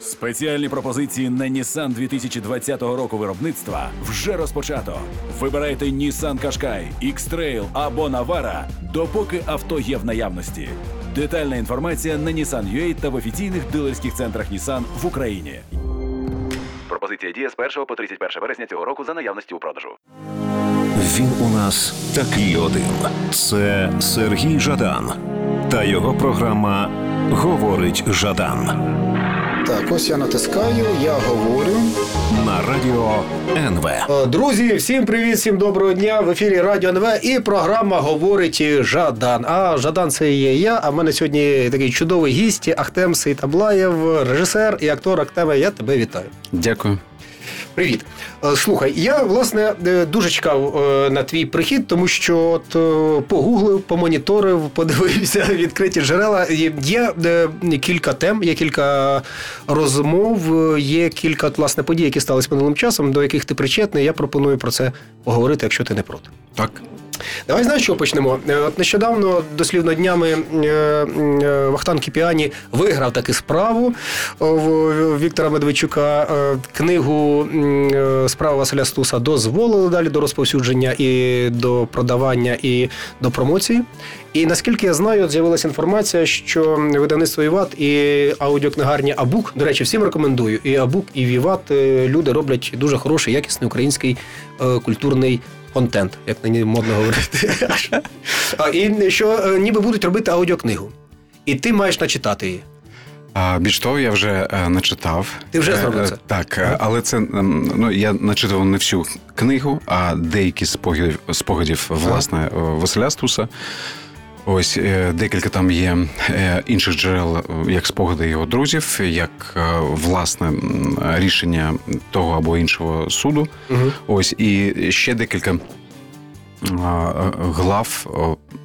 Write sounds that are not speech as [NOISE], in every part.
Спеціальні пропозиції на Nissan 2020 року виробництва вже розпочато. Вибирайте Nissan Qashqai, X-Trail або Navara, допоки авто є в наявності. Детальна інформація на Nissan.ua та в офіційних дилерських центрах Nissan в Україні. Пропозиція діє з 1 по 31 вересня цього року за наявності у продажу. Він у нас такий один. Це Сергій Жадан та його програма Говорить Жадан Так, ось я натискаю, я говорю. на радіо НВ. Е, Друзі, всім привіт, всім доброго дня. В ефірі Радіо НВ і програма говорить Жадан. А Жадан це є я. А в мене сьогодні такий чудовий гість Ахтем Сейтаблаєв, режисер і актор Актеме. Я тебе вітаю. Дякую. Привіт. Е, Слухай, я власне е, дуже чекав е, на твій прихід, тому що от погуглив, помоніторив, [LAUGHS] подивився відкриті джерела. Є- кілька тем, є кілька розмов, є кілька власне подій, які сталися минулим часом, до яких ти причетний. Я пропоную про це поговорити, якщо ти не проти. Так. Давай знаєш, що почнемо. Е, От нещодавно, дослівно днями, е, е, Вахтан Кіпіані виграв таки справу в Віктора Медведчука. Книгу справа Василя Стуса дозволили далі до розповсюдження і до продавання, і до промоції. І наскільки я знаю, з'явилася інформація, що видавництво Віват і аудіокнигарня Абук, до речі, всім рекомендую. І Абук, і Віват люди роблять дуже хороший, якісний український культурний контент, як нині модно говорити. І що е, ніби будуть робити аудіокнигу. І ти маєш начитати її. А, більш того, я вже е, начитав. Ти вже Е, зробив е, це? Так, е, але це ну я начитував не всю книгу, а деякі спогадів, спогадів власне Василя Стуса. Ось е, декілька там є е, інших джерел, е, як спогади його друзів, як власне рішення того або іншого суду. Ось і ще декілька глав.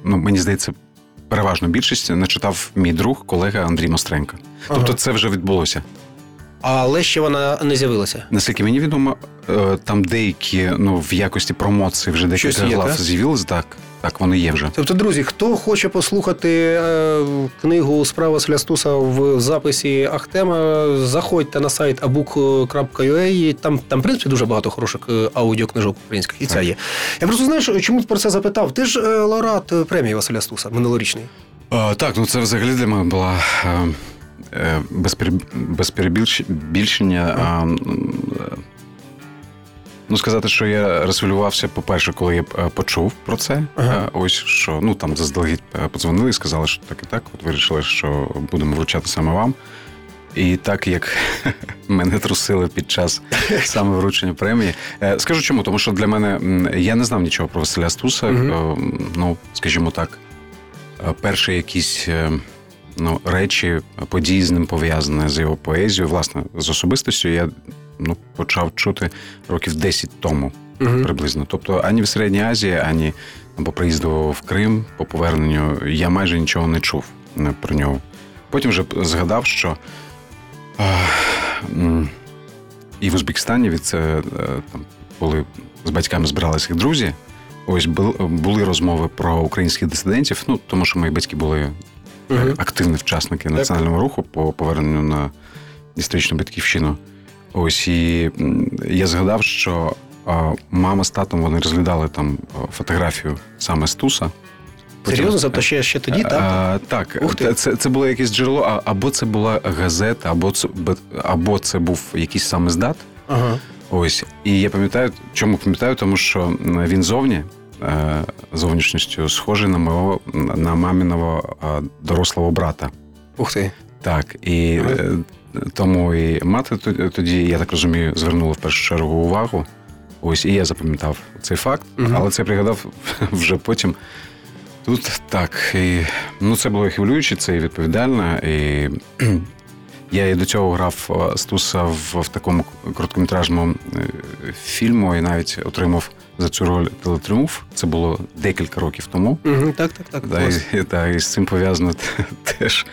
Ну мені здається, переважно більшість начитав мій друг, колега Андрій Мостренко. Тобто, Ага. це вже відбулося. Але ще вона не з'явилася. Наскільки мені відомо, там деякі ну в якості промоції вже декілька глав так? з'явились. Так, так, вони є вже. Тобто, друзі, хто хоче послухати е, книгу Справа Василя Стуса в записі Ахтема, заходьте на сайт abook.ua. Там, там, в принципі, дуже багато хороших е, аудіокнижок українських, і ця є. Я просто знаєш, чому про це запитав? Ти ж е, лауреат премії Василя Стуса минулорічний. Е, так, ну це взагалі для мене була. без перебільшення. Ну, сказати, що я розхвилювався, по-перше, коли я е, почув про це. Ага. Е, Ось що ну там заздалегідь е, подзвонили і сказали, що так і так. От вирішили, що будемо вручати саме вам. І так як [LAUGHS] мене трусили під час [LAUGHS] саме вручення премії. Скажу чому, тому що для мене я не знав нічого про Василя Стуса. Е, Ну, скажімо так, перші якісь ну, речі, події з ним пов'язані з його поезією, власне, з особистістю, я ну, почав чути років 10 тому Угу. приблизно. Тобто ані в Середній Азії, ані по приїзду в Крим, по поверненню, я майже нічого не чув е, про нього. Потім вже згадав, що е, і в Узбекистані від це там були з батьками збиралися їх друзі. Ось були розмови про українських дисидентів. Ну тому що мої батьки були Мгм. активні учасники національного руху по поверненню на історичну батьківщину. Ось і я згадав, що мама з татом вони розглядали там фотографію саме Стуса. Серйозно, тобто ще, ще тоді, так? а, так, Ух ти. це, це було якесь джерело, або це була газета, або це, або це був якийсь саме здат. Ага. Ось. І я пам'ятаю, чому пам'ятаю, тому що він зовні, е, зовнішністю, схожий на мого на маміного е, дорослого брата. Ух ти. Так, і Ага. е, тому і мати тоді, я так розумію, звернула в першу чергу увагу. Ось, і я запам'ятав цей факт, Мгм. але це пригадав [LAUGHS] вже потім. Тут так, і, ну це було хвилююче, це і відповідально. І [CLEARS THROAT] я і до цього грав е, Стуса в, в такому короткометражному е, фільму і навіть отримав за цю роль телетріумф. Це було декілька років тому. Угу, так, так, так. Да, і, та, і з цим пов'язана [LAUGHS] теж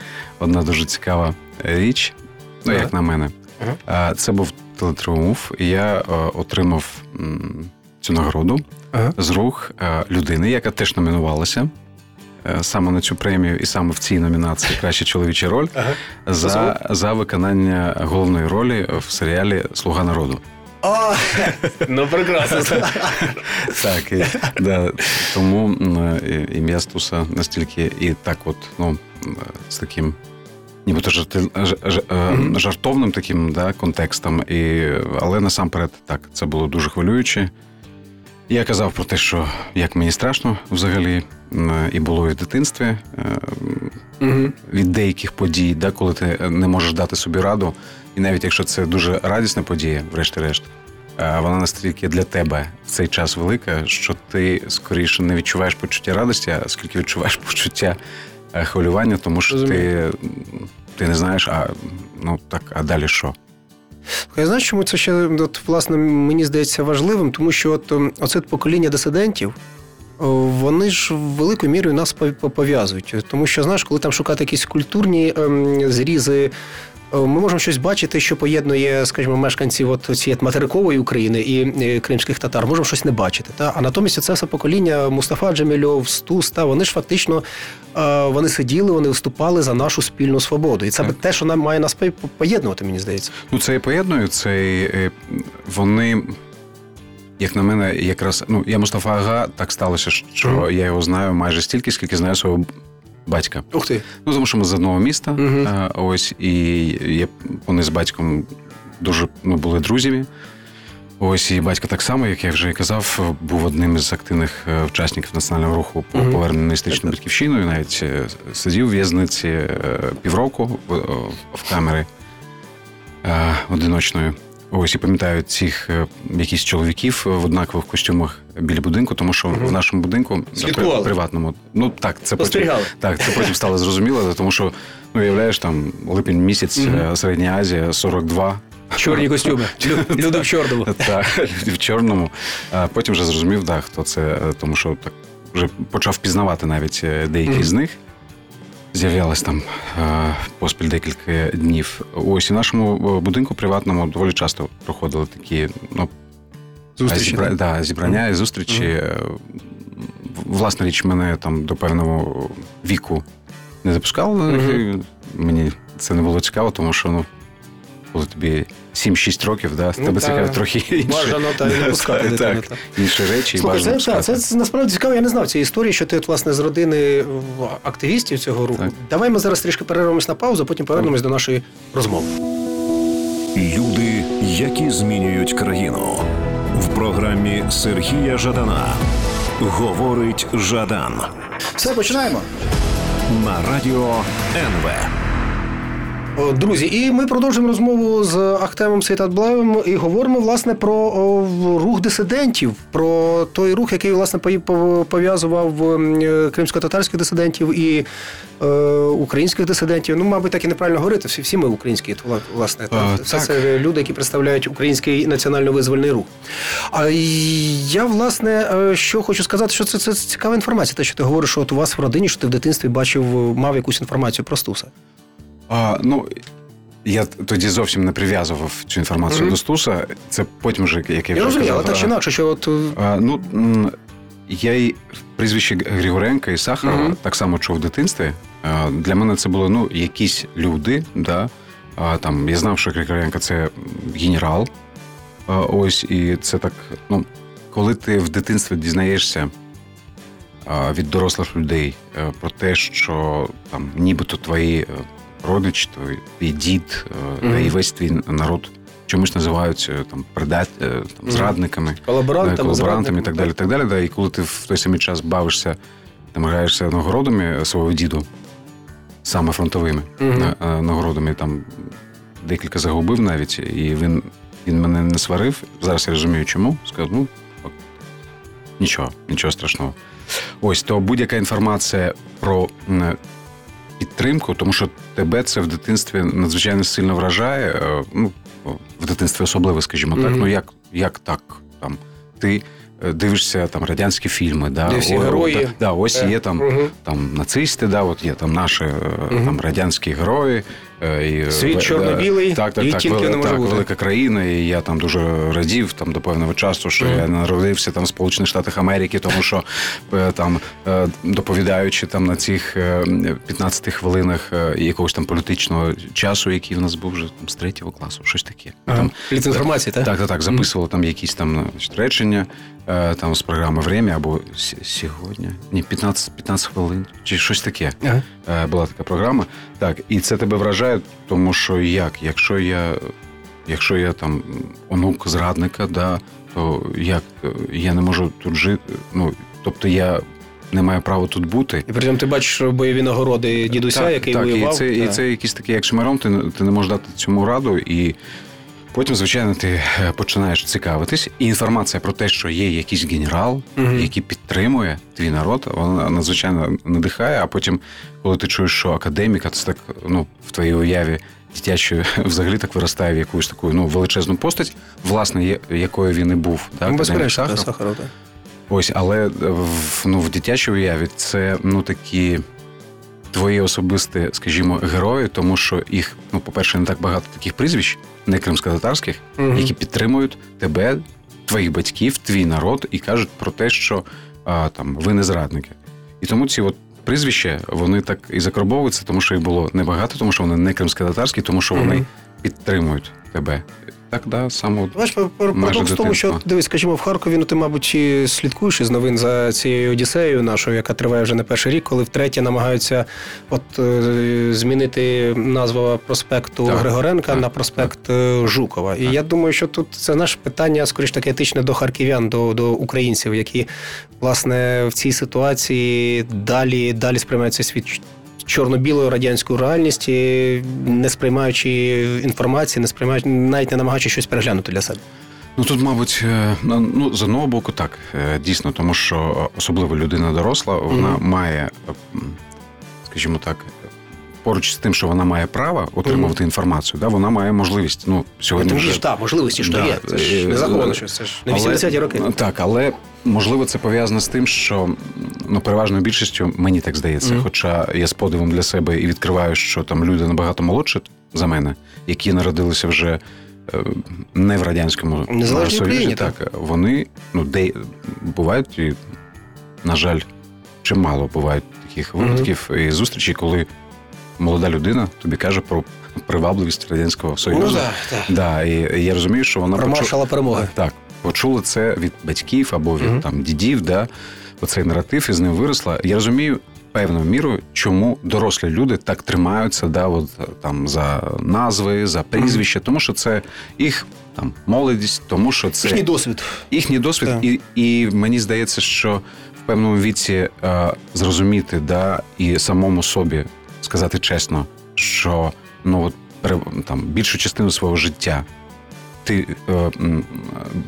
одна дуже цікава річ, ну, Ага. як на мене. Ага. Це був телетріумф, і я е, отримав цю нагороду Ага. з рук е, людини, яка теж номінувалася е, саме на цю премію і саме в цій номінації Краща чоловіча роль за, за виконання головної ролі в серіалі Слуга народу. О, ну прекрасно. Так, і, да, тому ім'я Стуса настільки і так, от, ну, з таким. Нібито жарти, ж, ж, е, жартовним таким да, контекстом, і, але насамперед так, це було дуже хвилююче. Я казав про те, що як мені страшно взагалі, і було і в дитинстві Мгм. від деяких подій, да, коли ти не можеш дати собі раду, і навіть якщо це дуже радісна подія, врешті-решт, е, вона настільки для тебе в цей час велика, що ти скоріше не відчуваєш почуття радості, а скільки відчуваєш [LAUGHS] почуття хвилювання, тому що ти, Розумію. ти не знаєш, а ну так, а далі що? Я знаю, чому це ще от, власне мені здається важливим, тому що от ем, оце покоління дисидентів. Вони ж великою мірою нас пов'язують, тому що знаєш, коли там шукати якісь культурні ем, зрізи, е, ми можемо щось бачити, що поєднує, скажімо, мешканців от цієї материкової України і е, кримських татар. Можемо щось не бачити. Та? А натомість це все покоління Мустафа Джемельов, Стус, та вони ж фактично е, вони сиділи, вони виступали за нашу спільну свободу. І це Так. те, що нам має нас поєднувати, мені здається. Ну, це і поєднує, це і, е, вони. Як на мене, якраз ну я Мустафа Ага, так сталося, що Мгм. я його знаю майже стільки, скільки знаю свого батька. Ух ти. Ну, тому що ми з одного міста. Е, Ось, і я, вони з батьком дуже ну, були друзями. Ось і батько так само, як я вже і казав, був одним із активних е, учасників національного руху по поверненню на історичну батьківщину. І навіть е, сидів у в'язниці півроку в, в е, одиночної. Ось і пам'ятаю цих е, якісь чоловіків в однакових костюмах біля будинку, тому що в нашому будинку Слідкували? при- приватному. Ну так, це потім, так, це потім стало зрозуміло, тому що ну уявляєш, там липень місяць, е, Середня Азія, 42. Чорні костюми. [LAUGHS] Лю- Люди в чорному. [LAUGHS] Так, люди в чорному. А потім вже зрозумів, да, хто це, е, тому що так вже почав пізнавати навіть деякі Мгм. з них. З'являлось там е, поспіль декілька днів. Ось у нашому е, будинку приватному доволі часто проходили такі ну, Зустрічі. зібра... так? да, зібрання і зустрічі. Mm-hmm. Власна річ, мене там до певного віку не запускали. Mm-hmm. Мені це не було цікаво, тому що ну, коли тобі 7-6 років, да, Ну, тебе та, трохи інше. Бажано та не пускати дитину. [LAUGHS] Так, інші речі Слухай, бажано це, та, це, це насправді цікаво. Я не знав цієї історії, що ти от, власне з родини активістів цього руху. Так. Давай ми зараз трішки перервемось на паузу, потім повернемось до нашої розмови. Люди, які змінюють країну. В програмі Сергія Жадана говорить Жадан Все, починаємо. на радіо НВ. О, Друзі, і ми продовжуємо розмову з Ахтемом Сейтатблаєвим і говоримо власне про рух дисидентів, про той рух, який власне пов'язував е, кримсько-татарських дисидентів і е, українських дисидентів. Ну, мабуть, так і неправильно говорити. Всі, всі ми українські, власне. А, все так. це люди, які представляють український національно-визвольний рух. А я, власне, е, що хочу сказати, що це, це цікава інформація. Те, що ти говориш, що от у вас в родині, що ти в дитинстві бачив, е, мав якусь інформацію про Стуса. А, ну, я тоді зовсім не прив'язував цю інформацію Мгм. до Стуса. Це потім вже, як я вже розумію, казав, але так чи інакше, що от е, А, ну, я й прізвище Григоренка і Сахарова Мгм. так само чув в дитинстві. А, Для мене це були ну, якісь люди. Да? А, там, я знав, що Григоренко це генерал. А, ось, і це так. Ну, коли ти в дитинстві дізнаєшся від дорослих людей е, про те, що там нібито твої родичі, твій, твій дід та і весь твій народ чомусь називають е, там предат, е, там, зрадниками колаборантами, колаборантами і так далі. так далі. Да. І коли ти в той самий час бавишся, там граєшся нагородами свого діду, саме фронтовими е, нагородами, там декілька загубив навіть, і він, він мене не сварив. Зараз я розумію, чому. Сказав, ну от, нічого, нічого страшного. Ось то будь-яка інформація про підтримку, тому що тебе це в дитинстві надзвичайно сильно вражає. е, Ну, в дитинстві особливо, скажімо так. Мгм. Ну як, як так? Там ти е, дивишся там радянські фільми, да, Де всі о, герої. Да, да, ось Е, є там, мгм. там нацисти, да, от є там наші Мгм. там радянські герої. Е, і, Світ е, чорно-білий, так, так, і так, тільки вели- не так, велика країна, і я там дуже радів там до певного часу, що Мгм. я народився там в Сполучених Штатах Америки, тому що е, там доповідаючи там на цих е, 15 хвилинах якогось там політичного часу, який в нас був вже там з третього класу, щось таке. Ага. Там інформації, так? так, так, так. Записували там якісь там значить, речення там з програми Время або «С- сьогодні. Ні, 15, 15 хвилин чи щось таке. Ага. Була така програма. Так, і це тебе вражає, тому що як? Якщо я, якщо я там онук зрадника, да, то як я не можу тут жити. Ну, тобто я не маю права тут бути. І при цьому ти бачиш бойові нагороди дідуся, так, який так, воював. І це, і це якийсь такий оксимирон, ти, ти не можеш дати цьому раду. І потім, звичайно, ти е, починаєш цікавитись. І інформація про те, що є якийсь генерал, Мгм. який підтримує твій народ, вона надзвичайно надихає. А потім, коли ти чуєш, що академіка, це так ну, в твоїй уяві. Дитячою [LAUGHS] взагалі так виростає в якусь таку ну величезну постать, власне, якою він і був. Так, Ну, безперечно, Сахаров. Сахаров. так. Ось, але в, ну, в дитячій уяві це ну такі твої особисті, скажімо, герої, тому що їх, ну, по-перше, не так багато таких прізвищ, не кримсько-татарських, Мгм. які підтримують тебе, твоїх батьків, твій народ і кажуть про те, що а, там ви не зрадники. І тому ці от прізвища вони так і закарбовуються, тому що їх було небагато, тому що вони не кримсько-татарські, тому що вони Мгм. підтримують тебе. Так, да, саме пар- парадокс в тому, що дивись, скажімо, в Харкові, ну ти, мабуть, і слідкуєш із новин за цією одіссеєю нашою, яка триває вже не перший рік, коли втретє намагаються от е, змінити назву проспекту Так, Григоренка так, на проспект е, Жукова. І я думаю, що тут це наше питання, скоріш таки, етичне до харків'ян, до, до українців, які власне в цій ситуації далі, далі сприймають цей світ чорно-білої радянської реальності, не сприймаючи інформації, не сприймаючи, навіть не намагаючись щось переглянути для себе. Ну тут, мабуть, е, ну з одного боку, так е, дійсно, тому що особливо людина доросла, вона Мгм. має, е, скажімо так, поруч з тим, що вона має право отримувати інформацію, да, вона має можливість. Ну сьогодні вже ж так, можливості, що Да, є. Це ж не заховано щось. Це ж не 80-ті роки. Так, але можливо це пов'язано з тим, що ну переважною більшістю мені так здається. Мгм. Хоча я з подивом для себе і відкриваю, що там люди набагато молодші за мене, які народилися вже. е, Не в радянському Союзі, так вони ну де бувають і, на жаль, чимало бувають таких випадків і зустрічей, коли молода людина тобі каже про привабливість радянського союзу. Ну так, так. Да, і я розумію, що вона Про почу- маршала перемоги. Так, почула це від батьків або від Мгм. там дідів, да, оцей наратив і з ним виросла. Я розумію певною мірою, чому дорослі люди так тримаються, да, от, там за назви, за прізвища, тому що це їх там молодість, тому що це Їхній досвід. їхній досвід, Так. і, і мені здається, що в певному віці е, зрозуміти, да, і самому собі сказати чесно, що ну от там більшу частину свого життя. Ти е,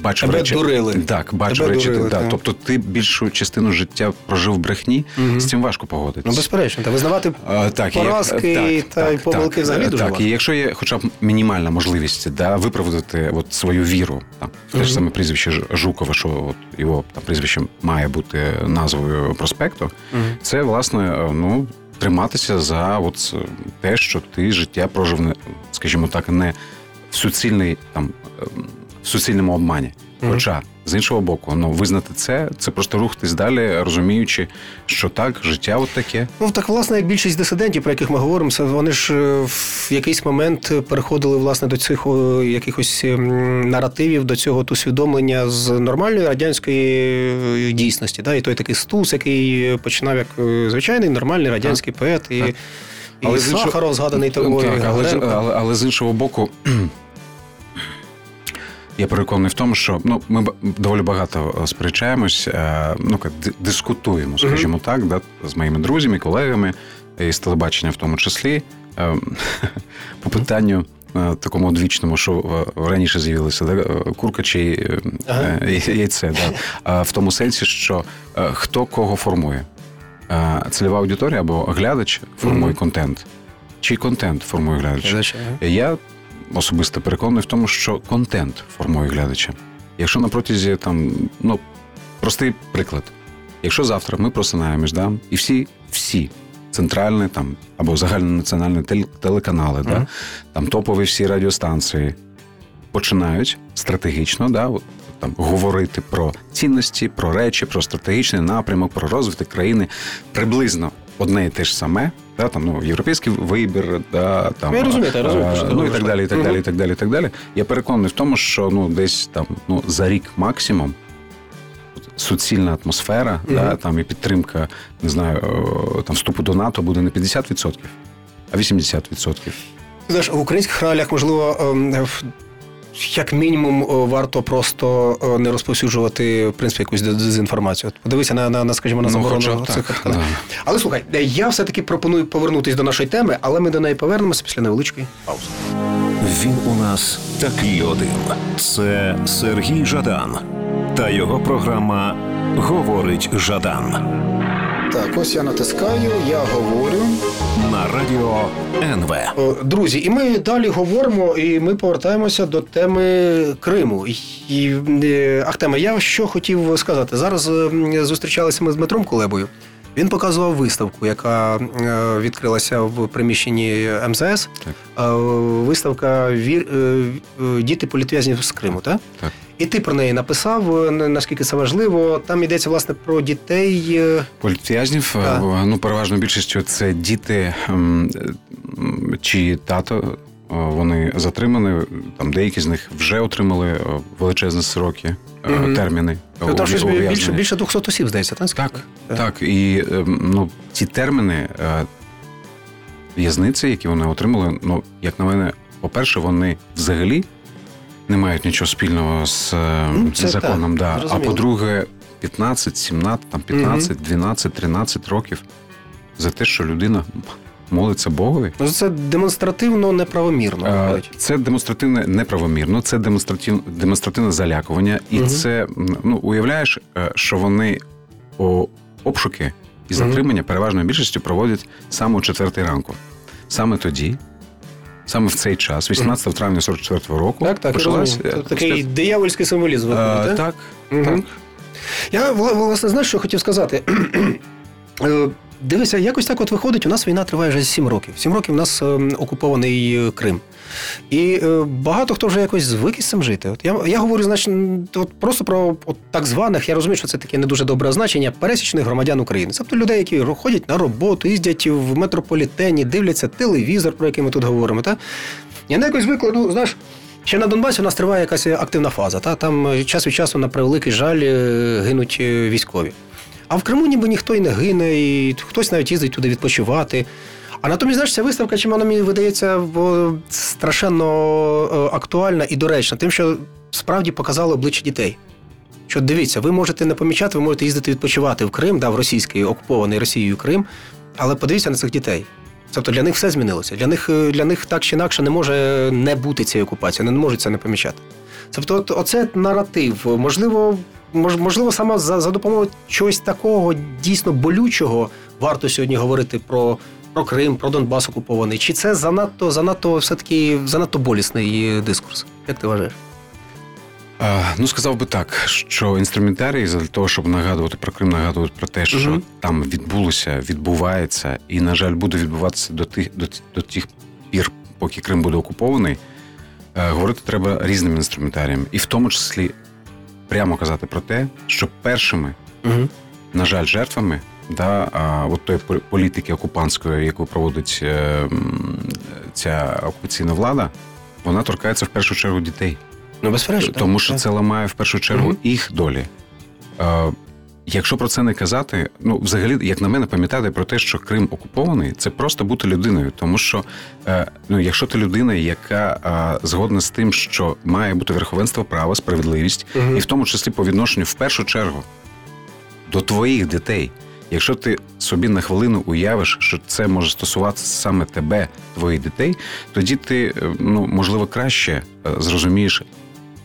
бачив Тебе речі, дурили. Так, бачив Тебе речі. дурили, да, так. тобто ти більшу частину життя прожив в брехні, Мгм. з цим важко погодитися. Ну, безперечно, та визнавати А, так, і як- поразки та й помилки взагалі е, дуже Так, і якщо є хоча б мінімальна можливість да, виправдати от свою віру, там, те ж саме прізвище Жукова, що от його там прізвище має бути назвою проспекту, Мгм. це власне е, ну, триматися за от е, те, що ти життя прожив, не, скажімо так, не в суцільний там. В суцільному обмані. Хоча, з іншого боку, ну визнати це, це просто рухатись далі, розуміючи, що так, життя от таке. Ну так, власне, як більшість дисидентів, про яких ми говоримо, це вони ж е, в якийсь момент переходили власне до цих о, якихось ем, наративів, до цього усвідомлення з нормальної радянської е, дійсності. Да? І той такий стус, який починав як е, звичайний нормальний радянський поет, і, Так. і Але іншого- Сахаров згаданий тобою. Так, але, але, але з іншого боку, я переконаний в тому, що ну, ми доволі багато е, сперечаємось, е, ну, дискутуємо, скажімо так, да, з моїми друзями, колегами, і з телебачення в тому числі, е, [LAUGHS] по питанню. е, Такому одвічному, що е, раніше з'явилося да, е, курка чи е, Ага. е, яйце, да. В тому сенсі, що е, хто кого формує. Е, Цільова аудиторія або глядач формує Мгм. контент. Чи контент формує глядач? Звичайно. Я особисто переконаний в тому, що контент формує глядача. Якщо на протязі там, ну, простий приклад. Якщо завтра ми просинаємось, да, і всі, всі центральні там або загальнонаціональні тел- телеканали, да, там топові всі радіостанції починають стратегічно, да, от, там говорити про цінності, про речі, про стратегічний напрямок, про розвиток країни приблизно. Одне і те ж саме, да, там, ну, європейський вибір, да, там, Я розумію, я розумію, е, що ну, і так далі, і так далі, і так далі, і так далі. Я переконаний в тому, що ну, десь там ну, за рік максимум суцільна атмосфера, да, там, і підтримка, не знаю, е, там, вступу до НАТО буде не 50%, а 80%. Знаєш, в українських реаліях, можливо, ем, як мінімум е, варто просто е, не розповсюджувати в принципі якусь дезінформацію. Подивися на, на, на скажімо, на Ну, заборону хоча цих да. Але слухай, е, я все-таки пропоную повернутися до нашої теми, але ми до неї повернемося після невеличкої паузи. Він у нас такий один. Це Сергій Жадан та його програма Говорить Жадан Так, ось я натискаю, я говорю. на радіо НВ. Е, Друзі, і ми далі говоримо, і ми повертаємося до теми Криму. І, е, Ахтема, я що хотів сказати. Зараз е, зустрічалися ми з Дмитром Кулебою. Він показував виставку, яка відкрилася в приміщенні МЗС. Е, Виставка «Вір- е, е, Діти політв'язнів з Криму, так? Так. І ти про неї написав, е, наскільки це важливо. Там йдеться власне про дітей. е, Політв'язнів, е, ну, переважно більшістю це діти, ем, ем, тато е, вони затримані. Там деякі з них вже отримали е, величезні сроки, е, Мгм. терміни. Ну, там щось більше, більше 200 осіб, здається, так? Так, так. І ем, ну, ці терміни е, в'язниці, які вони отримали, ну, як на мене, по-перше, вони взагалі не мають нічого спільного з е, Ну, це законом. так, Да. А по-друге, 15, 17, там 15, 12, 13 років за те, що людина молиться Богові. Ну, це демонстративно неправомірно. Е, виходить. Це демонстративне неправомірно, це демонстративне, демонстративне залякування, і Мгм. це ну уявляєш, е, що вони обшуки і затримання переважною більшістю проводять саме о четвертій ранку. Саме тоді, саме в цей час, 18 травня 44-го року, Так, так, я почалась розумію. е, такий диявольський символізм Е, виходить, так? так, Мгм. так. Я вла- власне знаєш, що хотів сказати. Е, Дивися, якось так от виходить, у нас війна триває вже 7 років. 7 років у нас е, окупований Крим. І е, багато хто вже якось звик із цим жити. От я, я говорю, значить, от просто про от так званих, я розумію, що це таке не дуже добре означення, пересічних громадян України. Тобто людей, які ходять на роботу, їздять в метрополітені, дивляться телевізор, про який ми тут говоримо. Та? Я не якось звикли, ну, знаєш. Ще на Донбасі у нас триває якась активна фаза. Та? Там е, час від часу, на превеликий жаль, е, гинуть військові. А в Криму ніби ніхто і не гине, і хтось навіть їздить туди відпочивати. А натомість, знаєш, ця виставка, чим вона мені видається страшенно е, актуальна і доречна, тим, що справді показали обличчя дітей. Що дивіться, ви можете не помічати, ви можете їздити відпочивати в Крим, да, в російський окупований Росією Крим, але подивіться на цих дітей. Тобто для них все змінилося. Для них, е, для них так чи інакше не може не бути цієї окупації, вони не можуть це не помічати. Тобто, оце наратив. Можливо, мож, можливо, саме за, за допомогою чогось такого дійсно болючого варто сьогодні говорити про, про Крим, про Донбас окупований. Чи це занадто, занадто все-таки занадто болісний дискурс? Як ти вважаєш? Ну, сказав би так, що інструментарій для того, щоб нагадувати про Крим, нагадувати про те, що Мгм. там відбулося, відбувається, і, на жаль, буде відбуватися до тих до, до тих пір, поки Крим буде окупований. е, Говорити треба різним інструментарієм, і в тому числі прямо казати про те, що першими, Угу. на жаль, жертвами да, а, от тої політики окупантської, яку проводить е, ця окупаційна влада, вона торкається в першу чергу дітей. Ну, безперечно. Тому що так. це ламає в першу чергу Мгм. їх долі. Якщо про це не казати, ну взагалі, як на мене, пам'ятати про те, що Крим окупований, це просто бути людиною. Тому що е, ну, якщо ти людина, яка згодна з тим, що має бути верховенство права, справедливість, Мгм. і в тому числі по відношенню в першу чергу до твоїх дітей. Якщо ти собі на хвилину уявиш, що це може стосуватися саме тебе, твоїх дітей, тоді ти е, ну можливо краще е, зрозумієш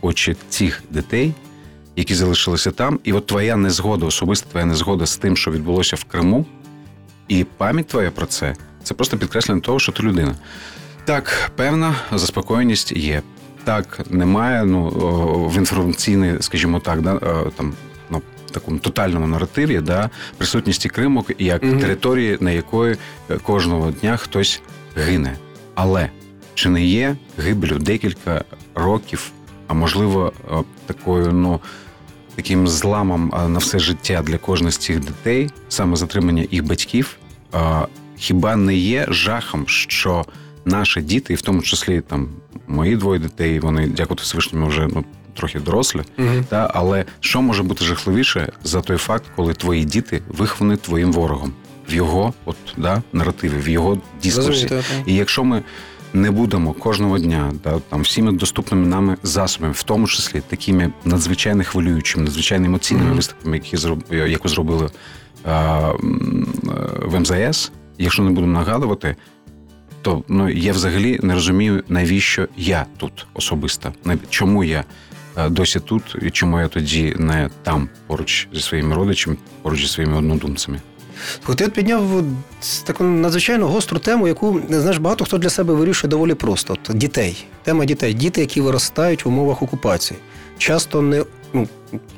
очі цих дітей, які залишилися там, і от твоя незгода, особиста твоя незгода з тим, що відбулося в Криму, і пам'ять твоя про це це просто підкреслення того, що ти людина. Так, певна заспокоєність є. Так, немає ну, в інформаційний, скажімо так, да, е, там, такому тотальному наративі, да, присутності Криму як території, на якої е, кожного дня хтось гине. Але чи не є гибелю декілька років, а можливо, е, такою, ну. Таким зламом на все життя для кожного з цих дітей, саме затримання їх батьків, хіба не є жахом, що наші діти, і в тому числі там мої двоє дітей, вони, дякувати Всевишньому, вже ну, трохи дорослі. Та, але що може бути жахливіше за той факт, коли твої діти виховані твоїм ворогом в його от, да, наративі, в його дискурсі. І якщо ми не будемо кожного дня да, там всіми доступними нами засобами, в тому числі такими надзвичайно хвилюючими, надзвичайно емоційними виступами, які зроб, яку зробили а, е, в МЗС, якщо не будемо нагадувати, то ну я взагалі не розумію, навіщо я тут особисто, чому я досі тут, і чому я тоді не там поруч зі своїми родичами, поруч зі своїми однодумцями. Ти от підняв таку надзвичайно гостру тему, яку знаєш, багато хто для себе вирішує доволі просто. От дітей. Тема дітей. Діти, які виростають в умовах окупації. Часто не. Ну,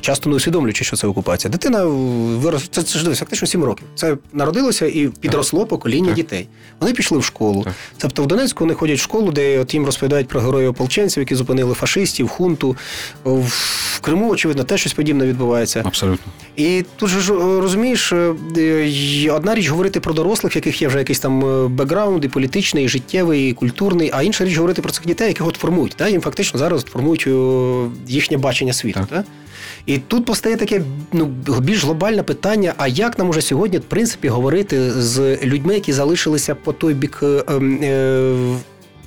часто не усвідомлюючи, що це окупація. Дитина вирос... це, це ж дивись, фактично 7 років. Це народилося і підросло покоління Так. дітей. Вони пішли в школу. Так. Тобто в Донецьку вони ходять в школу, де от їм розповідають про героїв ополченців, які зупинили фашистів, хунту. В Криму, очевидно, теж щось подібне відбувається. Абсолютно. І тут ж е, розумієш, е, одна річ говорити про дорослих, в яких є вже якийсь там е, бекграунд, і політичний, і життєвий, і культурний, а інша річ говорити про цих дітей, яких от формують. Та? Їм фактично зараз формують їхнє бачення світу. Так. Та? І тут постає таке ну, більш глобальне питання: а як нам уже сьогодні, в принципі, говорити з людьми, які залишилися по той бік е, ем, е,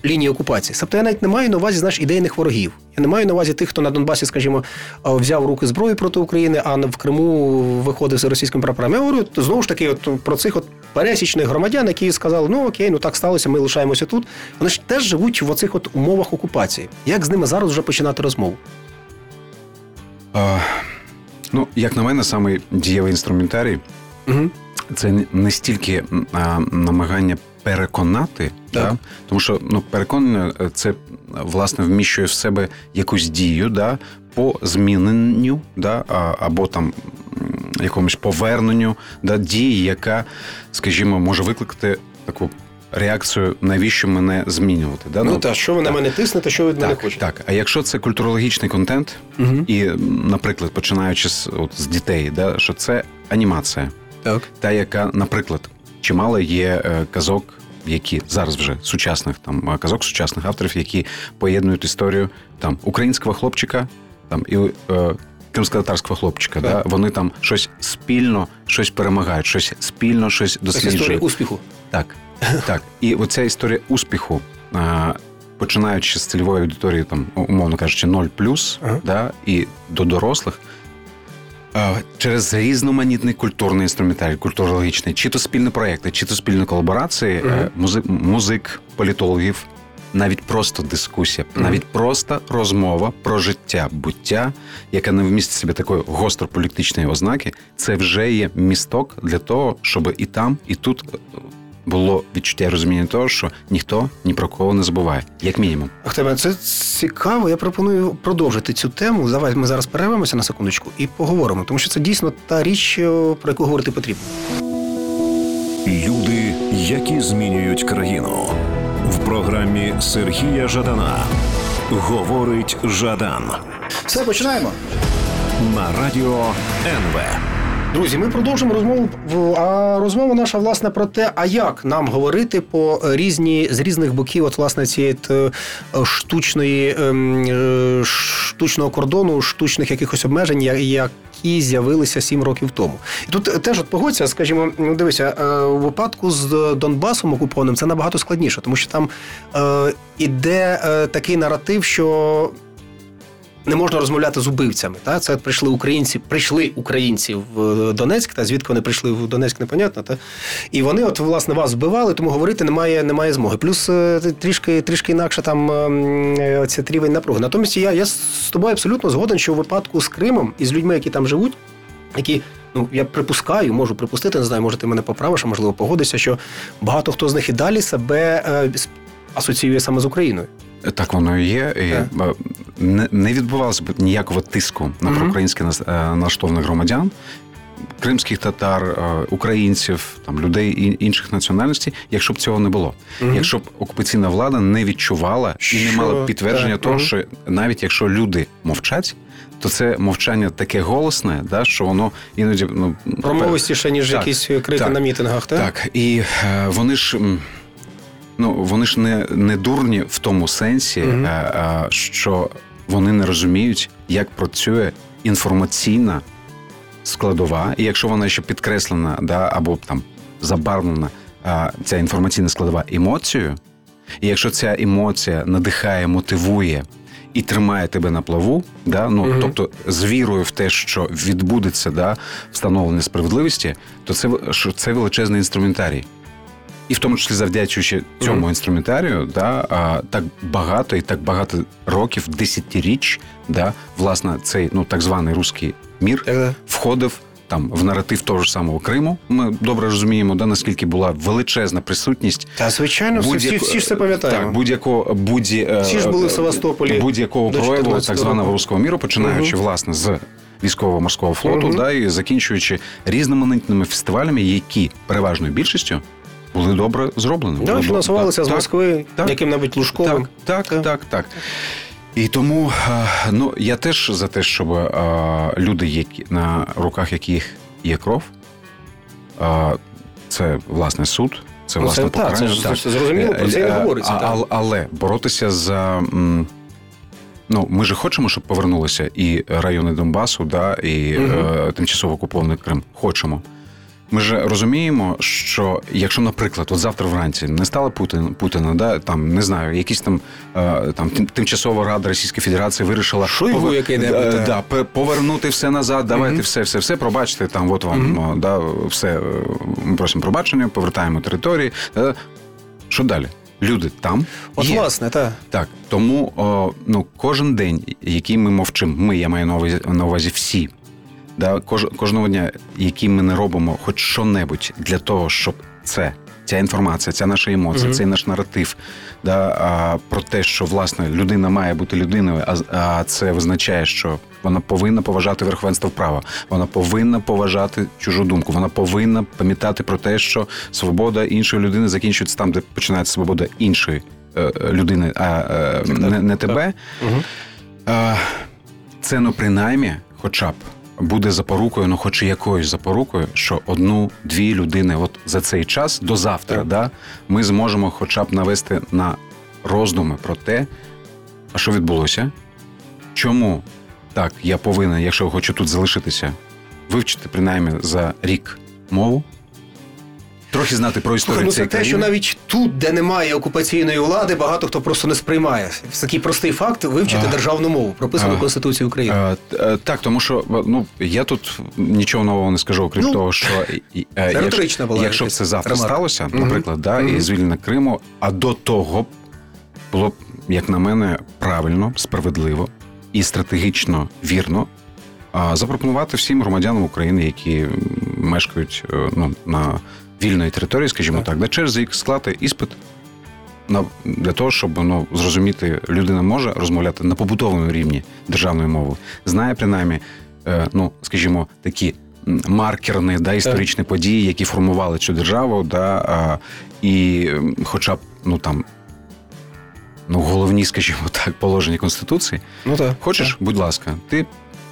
лінії окупації? Тобто я навіть не маю на увазі знаєш, ідейних ворогів. Я не маю на увазі тих, хто на Донбасі, скажімо, е, взяв руки зброю проти України, а в Криму виходив з російським прапором. Я говорю знову ж таки, от про цих от пересічних громадян, які сказали, ну окей, ну так сталося, ми лишаємося тут. Вони ж теж живуть в оцих от умовах окупації. Як з ними зараз вже починати розмову? Ну, як на мене, самий дієвий інструментарій Угу. це не- стільки намагання переконати, Так. да? тому що ну, переконання е, це власне вміщує в себе якусь дію да? по зміненню, да? або там якомусь поверненню да? дії, яка, скажімо, може викликати таку реакцію, навіщо мене змінювати. Да? Ну, так, що ви на так. мене тиснете, що ви від мене Так, хочете? так. А якщо це культурологічний контент, Угу. і, наприклад, починаючи з, от, з дітей, да, що це анімація, Так. та яка, наприклад, чимало є е, казок, які зараз вже сучасних там е, казок сучасних авторів, які поєднують історію там українського хлопчика там і е, кримськотатарського хлопчика. Так. Да, вони там щось спільно, щось перемагають, щось спільно, щось Це історія успіху. Так, так. І оця історія успіху, починаючи з цільової аудиторії, там, умовно кажучи, 0 Ага. да, і до дорослих, через різноманітний культурний інструментарій, культурологічний, чи то спільні проекти, чи то спільні колаборації, Ага. е, музик, музик, політологів, навіть просто дискусія, Ага. навіть просто розмова про життя, буття, яка не вмістить в себе такої гострополітичної ознаки, це вже є місток для того, щоб і там, і тут е, було відчуття розуміння того, що ніхто ні про кого не забуває, як мінімум. Ахтеме, це цікаво. Я пропоную продовжити цю тему. Давай ми зараз перервемося на секундочку і поговоримо, тому що це дійсно та річ, е, про яку говорити потрібно. Люди, які змінюють країну. В програмі Сергія Жадана говорить Жадан Все, починаємо. на радіо НВ. Друзі, ми продовжимо розмову. А розмова наша власне про те, а як нам говорити по різні з різних боків, от власне цієї е, штучної ем, е, штучного кордону, штучних якихось обмежень, які з'явилися сім років тому. І тут теж от погодься, скажімо, ну дивися, е, у випадку з Донбасом окупованим це набагато складніше, тому що там іде такий наратив, що не можна розмовляти з убивцями. Та? Це прийшли українці, прийшли українці в Донецьк, та звідки вони прийшли в Донецьк, непонятно. Та? І вони, от, власне, вас вбивали, тому говорити немає, немає змоги. Плюс е, трішки, трішки інакше там е, ця рівень напруги. Натомість я, я з тобою абсолютно згоден, що у випадку з Кримом і з людьми, які там живуть, які. Ну, я припускаю, можу припустити, не знаю, може ти мене поправиш, а можливо погодишся, що багато хто з них і далі себе е, асоціює саме з Україною. Так воно і є. І, е, не, відбувалося б ніякого тиску на проукраїнське нас- е, налаштованих громадян. Кримських татар, е, українців, там людей інших національностей, якщо б цього не було, якщо б окупаційна влада не відчувала і не мала підтвердження Так, того, що навіть якщо люди мовчать, то це мовчання таке голосне, да, що воно іноді ну Промовистіше, ніж Так, якісь крики так. на мітингах, так? так, і вони ж. Ну, вони ж не, не дурні в тому сенсі, е, що вони не розуміють, як працює інформаційна складова, і якщо вона ще підкреслена, да, або там забарвлена е, ця інформаційна складова емоцією, і якщо ця емоція надихає, мотивує і тримає тебе на плаву, да, ну Мгм. тобто з вірою в те, що відбудеться да, встановлення справедливості, то це що це величезний інструментарій. І в тому числі завдячуючи цьому Мгм. інструментарію, да, а, так багато і так багато років, десятиріч, да, власне, цей ну так званий руський мір так. входив там в наратив того ж самого Криму. Ми добре розуміємо, да, наскільки була величезна присутність. Та звичайно, всі, всі, всі ж це пам'ятаємо. Так, будь-якого будь е, Всі ж були в Севастополі будь-якого прояву так званого руського міру, починаючи власне з військово-морського флоту, Мгм. да, і закінчуючи різноманітними фестивалями, які переважною більшістю були добре зроблені. Да, фінансувалися з Москви так. яким-небудь Лужковим. так, так, так, так. І тому ну, я теж за те, щоб люди, які, на руках яких є кров, це власне суд, це Ну, власне це- так, покарання. це ж зрозуміло, про це і Е, говориться, а- так. але боротися за. Ну, ми же хочемо, щоб повернулися і райони Донбасу, да, і е, тимчасово окупований Крим. Хочемо. Ми ж розуміємо, що якщо, наприклад, от завтра вранці не стало Путін, Путіна, да, там не знаю, якісь там, е, там тимчасова рада Російської Федерації вирішила Шойгу пове- який-небудь, е, так. да, повернути все назад, давайте Мгм. все, все, все, пробачте, там, от вам о, да, все, е, ми просимо пробачення, повертаємо території. Що далі? Люди там. От, є. власне, так. Так, тому о, ну, кожен день, який ми мовчимо, ми, я маю на увазі, на увазі всі, да, кож, кожного дня, який ми не робимо хоч що-небудь для того, щоб це, ця інформація, ця наша емоція, Мгм. цей наш наратив да, а, про те, що власне людина має бути людиною, а, а це визначає, що вона повинна поважати верховенство права, вона повинна поважати чужу думку, вона повинна пам'ятати про те, що свобода іншої людини закінчується там, де починається свобода іншої е, людини, а е, не, не тебе. Е, Це ну принаймні, хоча б буде запорукою, ну хоч і якоюсь запорукою, що одну-дві людини, от за цей час до завтра, Так. да, ми зможемо хоча б навести на роздуми про те, а що відбулося, чому так я повинен, якщо хочу тут залишитися, вивчити принаймні за рік мову, трохи знати про історію Слухай, ну це те, що навіть тут, де немає окупаційної влади, багато хто просто не сприймає. Це такий простий факт вивчити А. державну мову, прописану А. в Конституції України. Т- е, Так, тому що ну я тут нічого нового не скажу, окрім Ну, того, що це [LAUGHS] якщо, була якщо б це завтра ремарка. сталося, наприклад, да, Мгм. і звільнення Криму, а до того було б, як на мене, правильно, справедливо і стратегічно вірно запропонувати всім громадянам України, які мешкають е, ну, на вільної території, скажімо Так. так, да, через рік склати іспит для того, щоб ну зрозуміти, людина може розмовляти на побутовому рівні державною мовою, знає принаймні, е, ну скажімо, такі маркерні да, історичні події, які формували цю державу, да, і хоча б ну там. Ну, головні, скажімо так, положення Конституції. Ну так. Хочеш, будь ласка, ти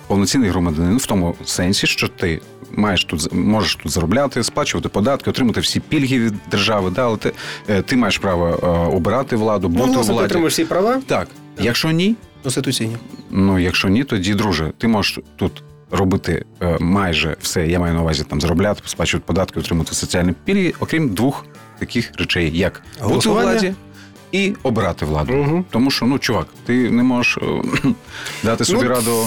повноцінний громадянин в тому сенсі, що ти маєш тут можеш тут заробляти, сплачувати податки, отримати всі пільги від держави, да, але ти, е, ти маєш право е, обирати владу, Ну, бути у власне, ти владі. отримуєш всі права Так, якщо ні, конституційні. ну якщо ні, тоді, друже, ти можеш тут робити е, майже все. Я маю на увазі там заробляти, сплачувати податки, отримати соціальні пільги, окрім двох таких речей: як бути у владі і обирати владу. Угу. Тому що, ну, чувак, ти не можеш [CLEARS THROAT] дати собі Ну, раду.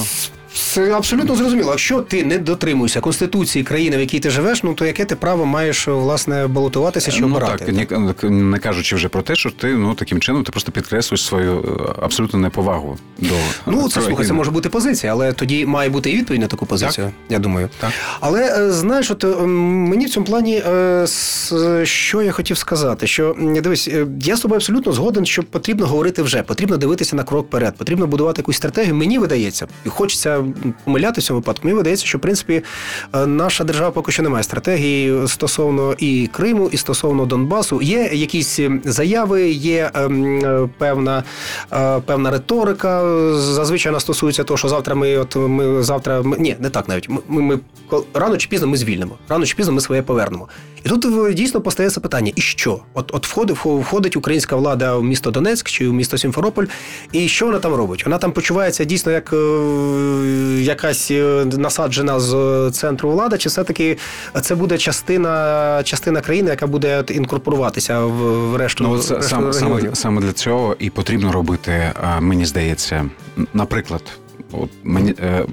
Це абсолютно зрозуміло. Якщо ти не дотримуєшся конституції країни, в якій ти живеш, ну то яке ти право маєш власне балотуватися чи ну обирати? так, не, не кажучи вже про те, що ти ну таким чином ти просто підкреслюєш свою е, абсолютну неповагу до Ну, це країни. слухай, це може бути позиція, але тоді має бути і відповідь на таку позицію, я думаю. Так. Але е, знаєш, от е, мені в цьому плані е, що я хотів сказати, що дивись, е, я з тобою абсолютно згоден, що потрібно говорити вже, потрібно дивитися на крок вперед, потрібно будувати якусь стратегію. Мені видається, і хочеться помилятися випадку. Мені видається, що в принципі е, наша держава поки що не має стратегії стосовно і Криму, і стосовно Донбасу. Є якісь ем, заяви, є ем, е, певна, е, певна риторика. Зазвичай вона стосується того, що завтра ми, от ми завтра ми, ні, не так навіть. Ми, ми, рано чи пізно ми звільнимо. Рано чи пізно ми своє повернемо. І тут дійсно постається питання: і що? От, от входить, входить українська влада в місто Донецьк чи в місто Сімферополь, і що вона там робить? Вона там почувається дійсно як якась е, насаджена з е, центру влада, чи все-таки це буде частина, частина країни, яка буде інкорпоруватися в, в решту, Ну, решту саме, саме, саме для цього і потрібно робити, мені здається, наприклад, от мені е,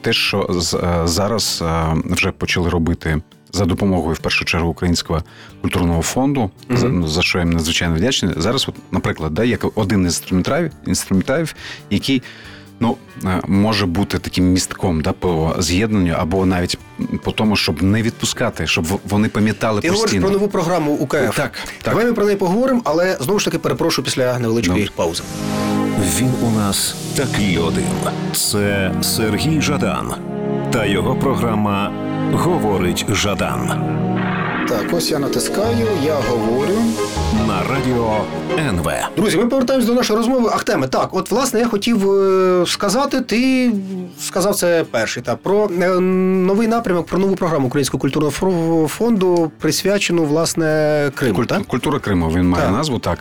те, що е, зараз е, вже почали робити за допомогою в першу чергу українського культурного фонду, за, ну, за що я їм надзвичайно вдячний. Зараз, от, наприклад, да, як один із інструментарів, інструментарів, який. Ну, е, може бути таким містком да, по з'єднанню, або навіть по тому, щоб не відпускати, щоб вони пам'ятали Ти говориш про нову програму УКФ. Так, так. Давай ми про неї поговоримо, але знову ж таки перепрошую після невеличкої Добре. паузи. Він у нас такий один. Це Сергій Жадан та його програма Говорить Жадан Так, ось я натискаю, я говорю. на радіо НВ. Друзі, ми повертаємось до нашої розмови. Ахтеме, так, от власне я хотів е, сказати, ти сказав це перший та про е, новий напрямок, про нову програму Українського культурного фонду, присвячену власне Криму. Куль- так? Культура Криму він має Так. назву так.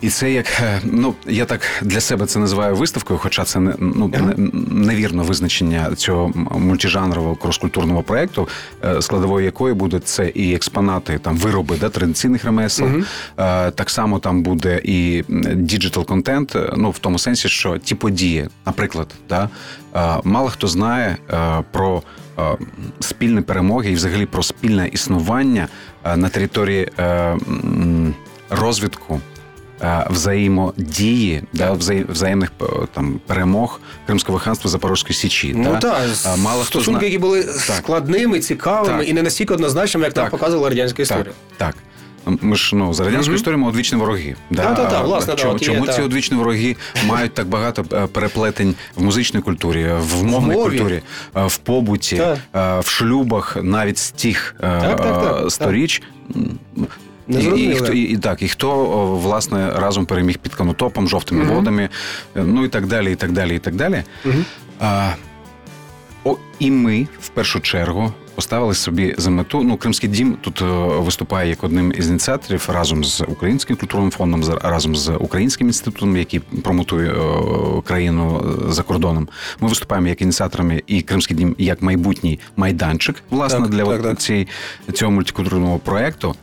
І це як е, ну я так для себе це називаю виставкою, хоча це не ну невірно визначення цього мультижанрового кроскультурного проєкту, е, складовою якої буде це і експонати, там вироби да, традиційних ремесел. Е, Так само там буде і digital контент, ну в тому сенсі, що ті події, наприклад, да, мало хто знає про. Спільні перемоги і взагалі про спільне існування на території розвитку взаємодії, да, взаєм- взаємних е, там перемог Кримського ханства Запорозької Січі. Ну да? так, А мало хто стосунки, знає. які були складними, цікавими Так. і не настільки однозначними, як нам показувала радянська історія. Так, так. Ми ж ну за радянською історією ми одвічні вороги. Да? Та-та-та, А, власне, да, чому, є, чому та. ці одвічні вороги мають так багато е, переплетень в музичній культурі, в мовній мові. культурі, е, в побуті, Так. е, в шлюбах, навіть з тих е, Так, так, так, е, сторіч. М, І, і, хто, і, і так, і хто власне разом переміг під канотопом, жовтими водами, е, ну і так далі, і так далі, і так далі. А, о, і ми в першу чергу поставили собі за мету. Ну, Кримський дім тут е, виступає як одним із ініціаторів разом з Українським культурним фондом, разом з Українським інститутом, який промотує е, країну за кордоном. Ми виступаємо як ініціаторами і Кримський дім як майбутній майданчик, власне, Так, для так, так. цієї- цього мультикультурного проекту.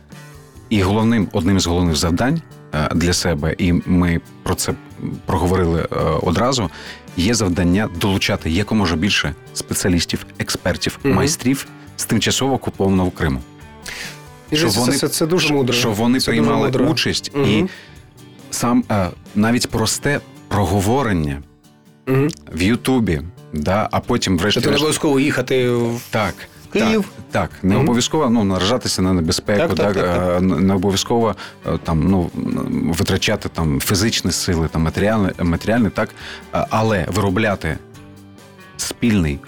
І головним одним із головних завдань е, для себе, і ми про це проговорили е, одразу. Є завдання долучати якомога більше спеціалістів, експертів, Мгм. майстрів з тимчасово окупованого Криму. І Щоб це, вони- це, це дуже мудро. Щоб вони Це приймали мудро. участь, і сам е, навіть просте проговорення Мгм. в Ютубі, да, а потім, врешті, ти не обов'язково їхати в Так. Київ. Так, так. не обов'язково ну, наражатися на небезпеку, Так, так, так, не обов'язково там, ну, витрачати там, фізичні сили, там, матеріальні, матеріальні, так, але виробляти спільний,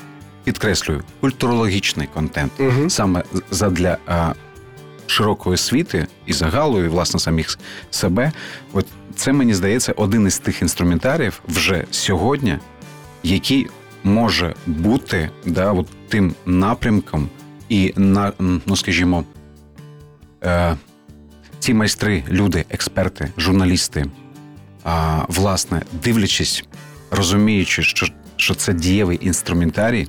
підкреслюю, культурологічний контент Мгм. саме задля широкої освіти і загалу, і власне самих себе. От це мені здається один із тих інструментарів вже сьогодні, який може бути да, от тим напрямком, і на ну скажімо, е, ці майстри, люди, експерти, журналісти, власне, дивлячись, розуміючи, що, що це дієвий інструментарій,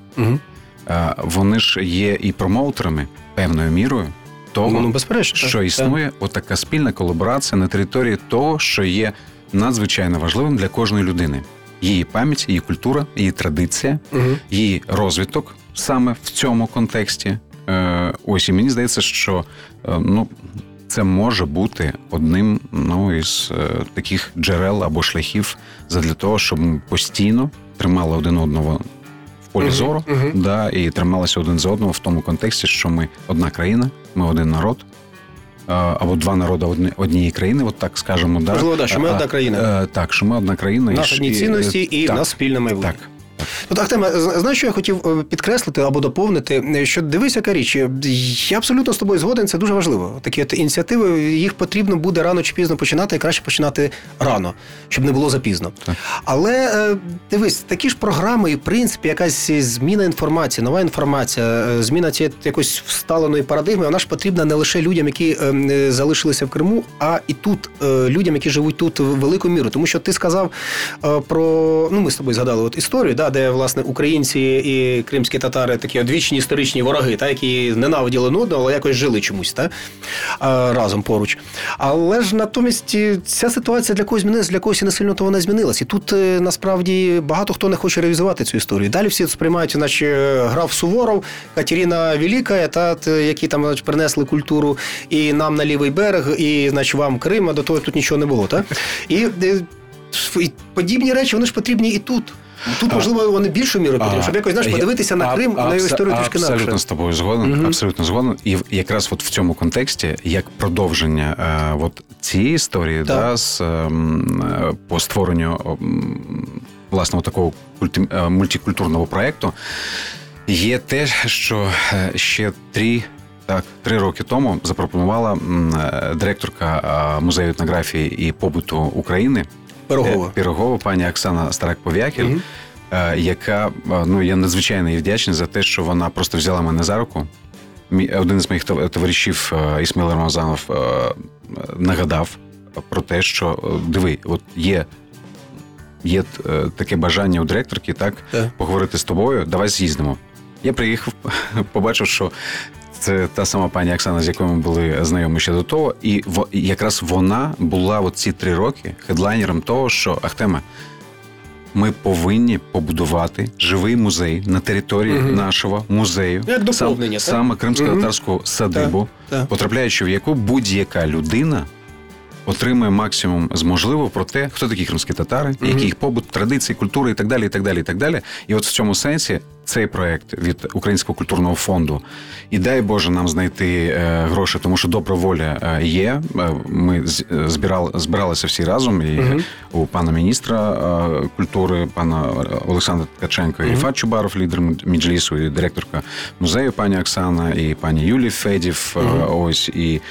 е, вони ж є і промоутерами певною мірою того, Ну, безперечно. так, що так. існує отака спільна колаборація на території того, що є надзвичайно важливим для кожної людини. її пам'ять, її культура, її традиція, Мгм. її розвиток саме в цьому контексті. Е, ось і мені здається, що е, ну, це може бути одним ну, із е, таких джерел або шляхів для того, щоб ми постійно тримали один одного в полі зору, мгм. да, і трималися один за одного в тому контексті, що ми одна країна, ми один народ. Або два народи одні- однієї країни, от так скажемо. Да? Можливо, да, що ми одна країна. Так, що ми одна країна. Наші і- цінності і так, нас спільне майбутнє. Так. Ну, Ахтеме, знаєш, що я хотів е, підкреслити або доповнити, що дивись, яка річ. Я абсолютно з тобою згоден, це дуже важливо. Такі от ініціативи, їх потрібно буде рано чи пізно починати, і краще починати рано, щоб не було запізно. Так. Але е, дивись, такі ж програми, і в принципі, якась зміна інформації, нова інформація, е, зміна цієї якоїсь всталеної парадигми, вона ж потрібна не лише людям, які е, е, залишилися в Криму, а і тут е, людям, які живуть тут в велику міру. Тому що ти сказав е, про ну, ми з тобою згадали от історію, да, де власне українці і кримські татари такі одвічні історичні вороги, та, які ненавиділи одного, але якось жили чомусь та, разом поруч. Але ж натомість е, ця ситуація для когось змінилася, для когось і не сильно то вона змінилась. І тут е, насправді багато хто не хоче реалізувати цю історію. Далі всі сприймають, наче е, граф Суворов, Катерина Велика, та, які там значить, принесли культуру і нам на лівий берег, і значить, вам Крим, а до того тут нічого не було. Та? І, і подібні речі вони ж потрібні і тут. Тут, можливо, вони більшу міру потрібні, щоб якось знаєш, подивитися на а- Крим, на його історію трішки Абсолютно з тобою згоден. Мгм. Абсолютно згоден. І якраз от в цьому контексті, як продовження е, от цієї історії, Так. да, з, е, по створенню ем, власного такого культи, е, мультикультурного проєкту, є те, що е, ще три. Так, три роки тому запропонувала е, директорка е, музею етнографії і побуту України Пирогова. Е, Пірогова, пані Оксана Старак-Повякіль, Мгм. е, яка е, ну я надзвичайно їй вдячний за те, що вона просто взяла мене за руку. Один з моїх товаришів Ісмаїл Рамазанов нагадав про те, що диви, от є. Є таке бажання у директорки, так, Так. поговорити з тобою, давай з'їздимо. Я приїхав, [LAUGHS] побачив, що це та сама пані Оксана, з якою ми були знайомі ще до того, і в якраз вона була ці три роки хедлайнером того, що Ахтеме, ми повинні побудувати живий музей на території угу. нашого музею, Як доповнення, сам, саме кримсько-татарську садибу, так. потрапляючи в яку будь-яка людина. Отримує максимум з можливого про те, хто такі кримські татари, Мгм. які їх побут, традиції, культури і так далі. І так далі, і так далі. І от в цьому сенсі цей проект від Українського культурного фонду. І дай Боже нам знайти е, гроші, тому що добра воля е, є. Е, Ми збирали, збиралися всі разом. І Мгм. у пана міністра е, культури, пана Олександра Ткаченка, і Мгм. Ріфат Чубаров, лідер Меджлісу, і директорка музею пані Оксана, і пані Юлія Федів. е, Ось і.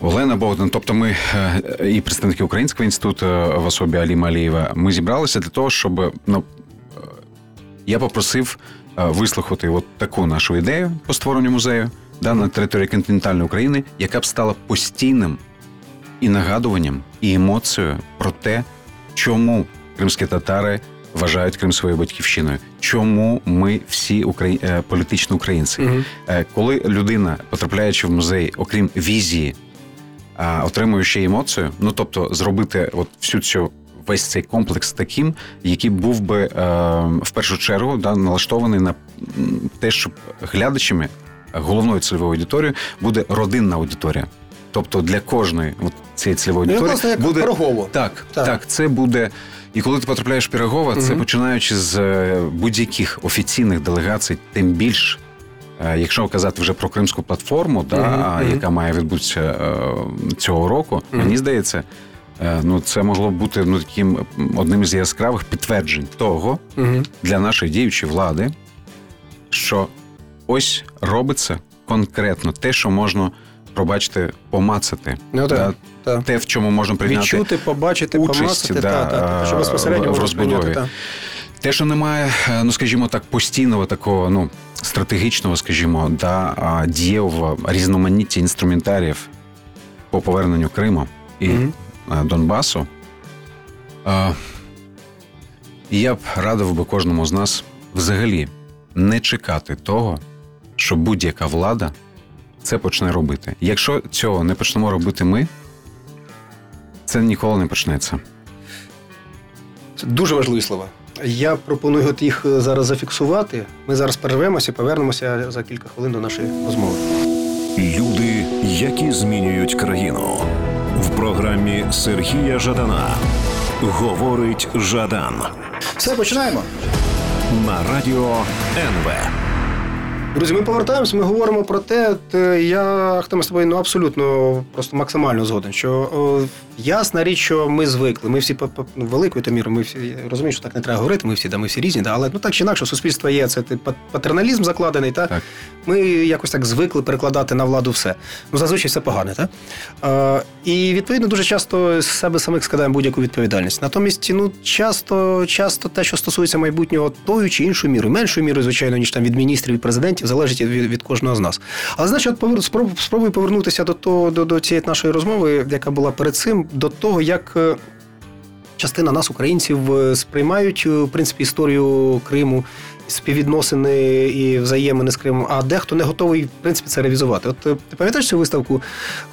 Олена Богдан, тобто ми е, і представники Українського інституту е, в особі Аліма Алієва, ми зібралися для того, щоб ну, е, я попросив вислухати от таку нашу ідею по створенню музею да, на території континентальної України, яка б стала постійним і нагадуванням, і емоцією про те, чому кримські татари вважають Крим своєю батьківщиною, чому ми всі украї... політично українці. Е, Коли людина, потрапляючи в музей, окрім візії, а, отримує ще емоцію, ну тобто зробити от всю цю. Весь цей комплекс таким, який був би е, в першу чергу да, налаштований на те, щоб глядачами головною цільовою аудиторією буде родинна аудиторія. Тобто для кожної от цієї цільової Ну, аудиторії власне, як буде Пирогово. так, Так. так, це буде. І коли ти потрапляєш в Пірогова, це Мгм. починаючи з е, будь-яких офіційних делегацій, тим більш. Е, Якщо казати вже про кримську платформу, да, мгм. яка має відбутися е, цього року, Мгм. мені здається, е, ну це могло б бути ну таким одним із яскравих підтверджень того Мгм. для нашої діючої влади, що ось робиться конкретно те, що можна пробачити, помацати. Ну, так, Да, так. Те, в чому можна прийняти Відчути, побачити, участь, помацати, да, та, та, та, що безпосередньо в розбудові. сприйняти, та. Те, що немає, е, ну скажімо так, постійного такого, ну стратегічного, скажімо, да, дієвого різноманіття інструментаріїв по поверненню Криму і е, Донбасу. Е, я б радив би кожному з нас взагалі не чекати того, що будь-яка влада це почне робити. Якщо цього не почнемо робити ми, це ніколи не почнеться. Це дуже важливі слова. Я пропоную от їх е, зараз зафіксувати. Ми зараз перервемося, повернемося за кілька хвилин до нашої розмови. Люди, які змінюють країну. В програмі Сергія Жадана говорить Жадан Все, починаємо. на радіо НВ. Друзі, ми повертаємося, ми говоримо про те, я Ахтем, з тобою ну, абсолютно просто максимально згоден. Що о, ясна річ, що ми звикли. Ми всі по- по- ну, великою та мірою, ми всі я розумію, що так не треба говорити. Ми всі да, ми всі різні, да, але ну так чи інакше, суспільство є. Це ти, патерналізм закладений. Та Так. ми якось так звикли перекладати на владу все. Ну зазвичай все погане, так? Е, і відповідно дуже часто з себе самих складаємо будь-яку відповідальність. Натомість, ну часто, часто те, що стосується майбутнього тою чи іншою мірою, меншою мірою, звичайно, ніж там від міністрів і президентів, залежить від, від кожного з нас. Але значить, от спробую повернутися до того до, до цієї нашої розмови, яка була перед цим, до того, як. е, Частина нас, українців, е, сприймають е, в принципі історію Криму, співвідносини і взаємини з Кримом, а дехто не готовий в принципі це ревізувати. От е, ти пам'ятаєш цю виставку,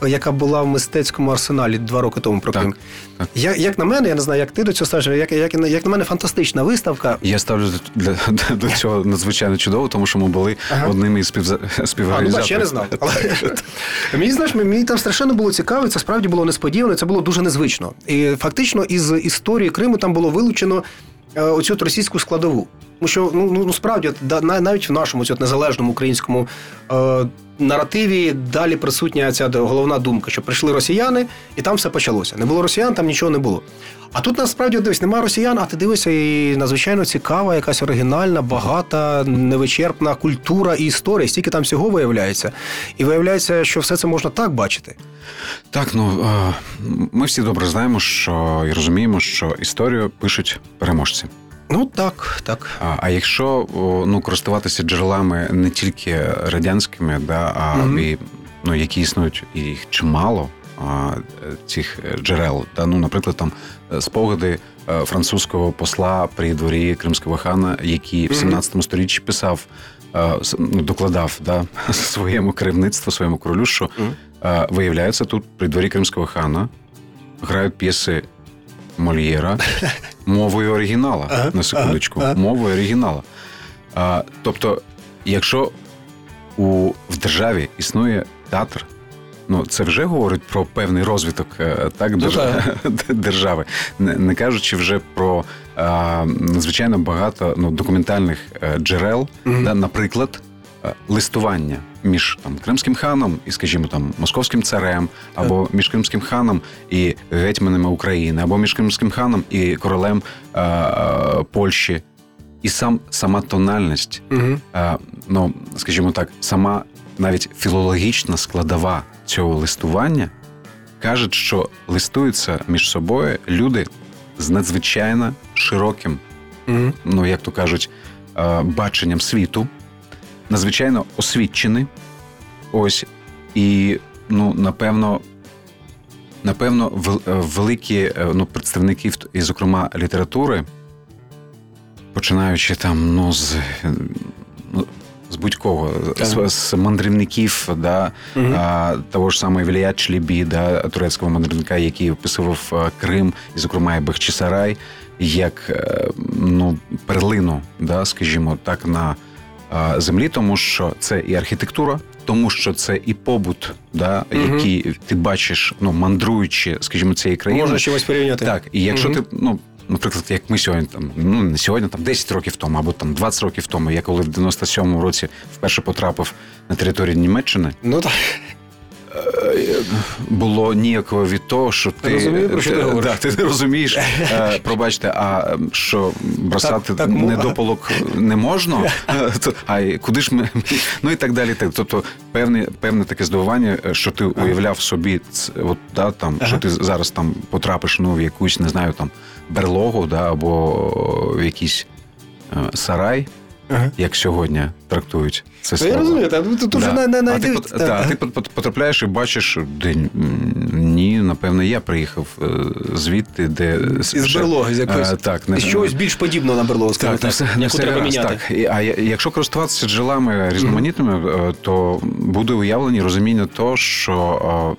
е, яка була в мистецькому арсеналі два роки тому про Крим? так. Я, як на мене, я не знаю, як ти до цього ставиш, як, як, як на мене, фантастична виставка. Я ставлю до, до, до цього надзвичайно чудово, тому що ми були Ага. одними із А, ну я не знав. Але [LAUGHS] мені знаєш, мені там страшенно було цікаво, це справді було несподівано, це було дуже незвично. І фактично із історії Криму там було вилучено е, оцю російську складову. Тому що ну, ну, ну справді, навіть в нашому цьому незалежному українському е, наративі далі присутня ця головна думка, що прийшли росіяни, і там все почалося. Не було росіян, там нічого не було. А тут насправді дивись, немає росіян, а ти дивишся, і надзвичайно цікава, якась оригінальна, багата, невичерпна культура і історія. Стільки там всього виявляється. І виявляється, що все це можна так бачити. Так, ну е, ми всі добре знаємо, що і розуміємо, що історію пишуть переможці. Ну так, так. А, а якщо ну користуватися джерелами не тільки радянськими, да, а Мгм. і, ну, які існують і їх чимало. а, Цих джерел, та ну, наприклад, там е, спогади е, французького посла при дворі кримського хана, який в Мгм. 17 сторіччі писав, е, ну, докладав да, [LAUGHS] своєму керівництву, своєму королю, що е, виявляється, тут при дворі кримського хана грають п'єси Мольєра [LAUGHS] мовою оригінала. Ага, на секундочку, ага, ага. мовою оригінала. А, тобто, якщо у, в державі існує театр, ну це вже говорить про певний розвиток е, так, Ну, держ- [LAUGHS] держави, не, не кажучи вже про а, надзвичайно багато ну, документальних е, джерел, Мгм. да, наприклад. е, Листування між там кримським ханом і, скажімо, там московським царем, або між кримським ханом і гетьманами України, або між кримським ханом і королем е, е, Польщі, і сам сама тональність Угу. е, ну, скажімо так, сама навіть філологічна складова цього листування кажуть, що листуються між собою люди з надзвичайно широким, Угу. ну як то кажуть, е, баченням світу, надзвичайно освічені. Ось і ну, напевно. Напевно, е, великі е, ну, представники, і, зокрема, літератури, починаючи там, ну, з, е, ну, з будь-кого, з, з мандрівників, да, Мгм. а, того ж самого Ілія Члібі, да, турецького мандрівника, який описував Крим, і, зокрема, і Бахчисарай, як ну, перлину, да, скажімо так, на землі, тому що це і архітектура, тому що це і побут, да, угу. який ти бачиш, ну, мандруючи, скажімо, цієї країни. Можна чогось порівняти. Так, і якщо угу. ти, ну, наприклад, як ми сьогодні, там, ну не сьогодні, там 10 років тому, або там 20 років тому, я коли в 97-му році вперше потрапив на територію Німеччини, Ну так. Було ніяково від того, що ти, розумію, про що ти говориш. да, ти не розумієш. Е, Пробачте, а ем, що бросати Так, так, недопалок не можна? [LAUGHS] Е, А й куди ж ми ну і так далі. Так тобто, певне, певне таке здивування, е, що ти уявляв собі, от да там, що ти зараз там потрапиш ну в якусь, не знаю, там берлогу, да, або в якийсь е, сарай, Ага. як сьогодні трактують це Ну, слово. я розумію, так, ну, тут вже Да. не, не а ти, пот- та, ти пот- пот- потрапляєш і бачиш, де м, ні, напевно, я приїхав е, звідти, де Із берлоги, з якоїсь. Е, так, не чогось більш подібного на берлогу, скажімо так, так, так, яку треба гаразд, міняти. Так. А якщо користуватися джерелами різноманітними, е, то буде уявлення розуміння того, що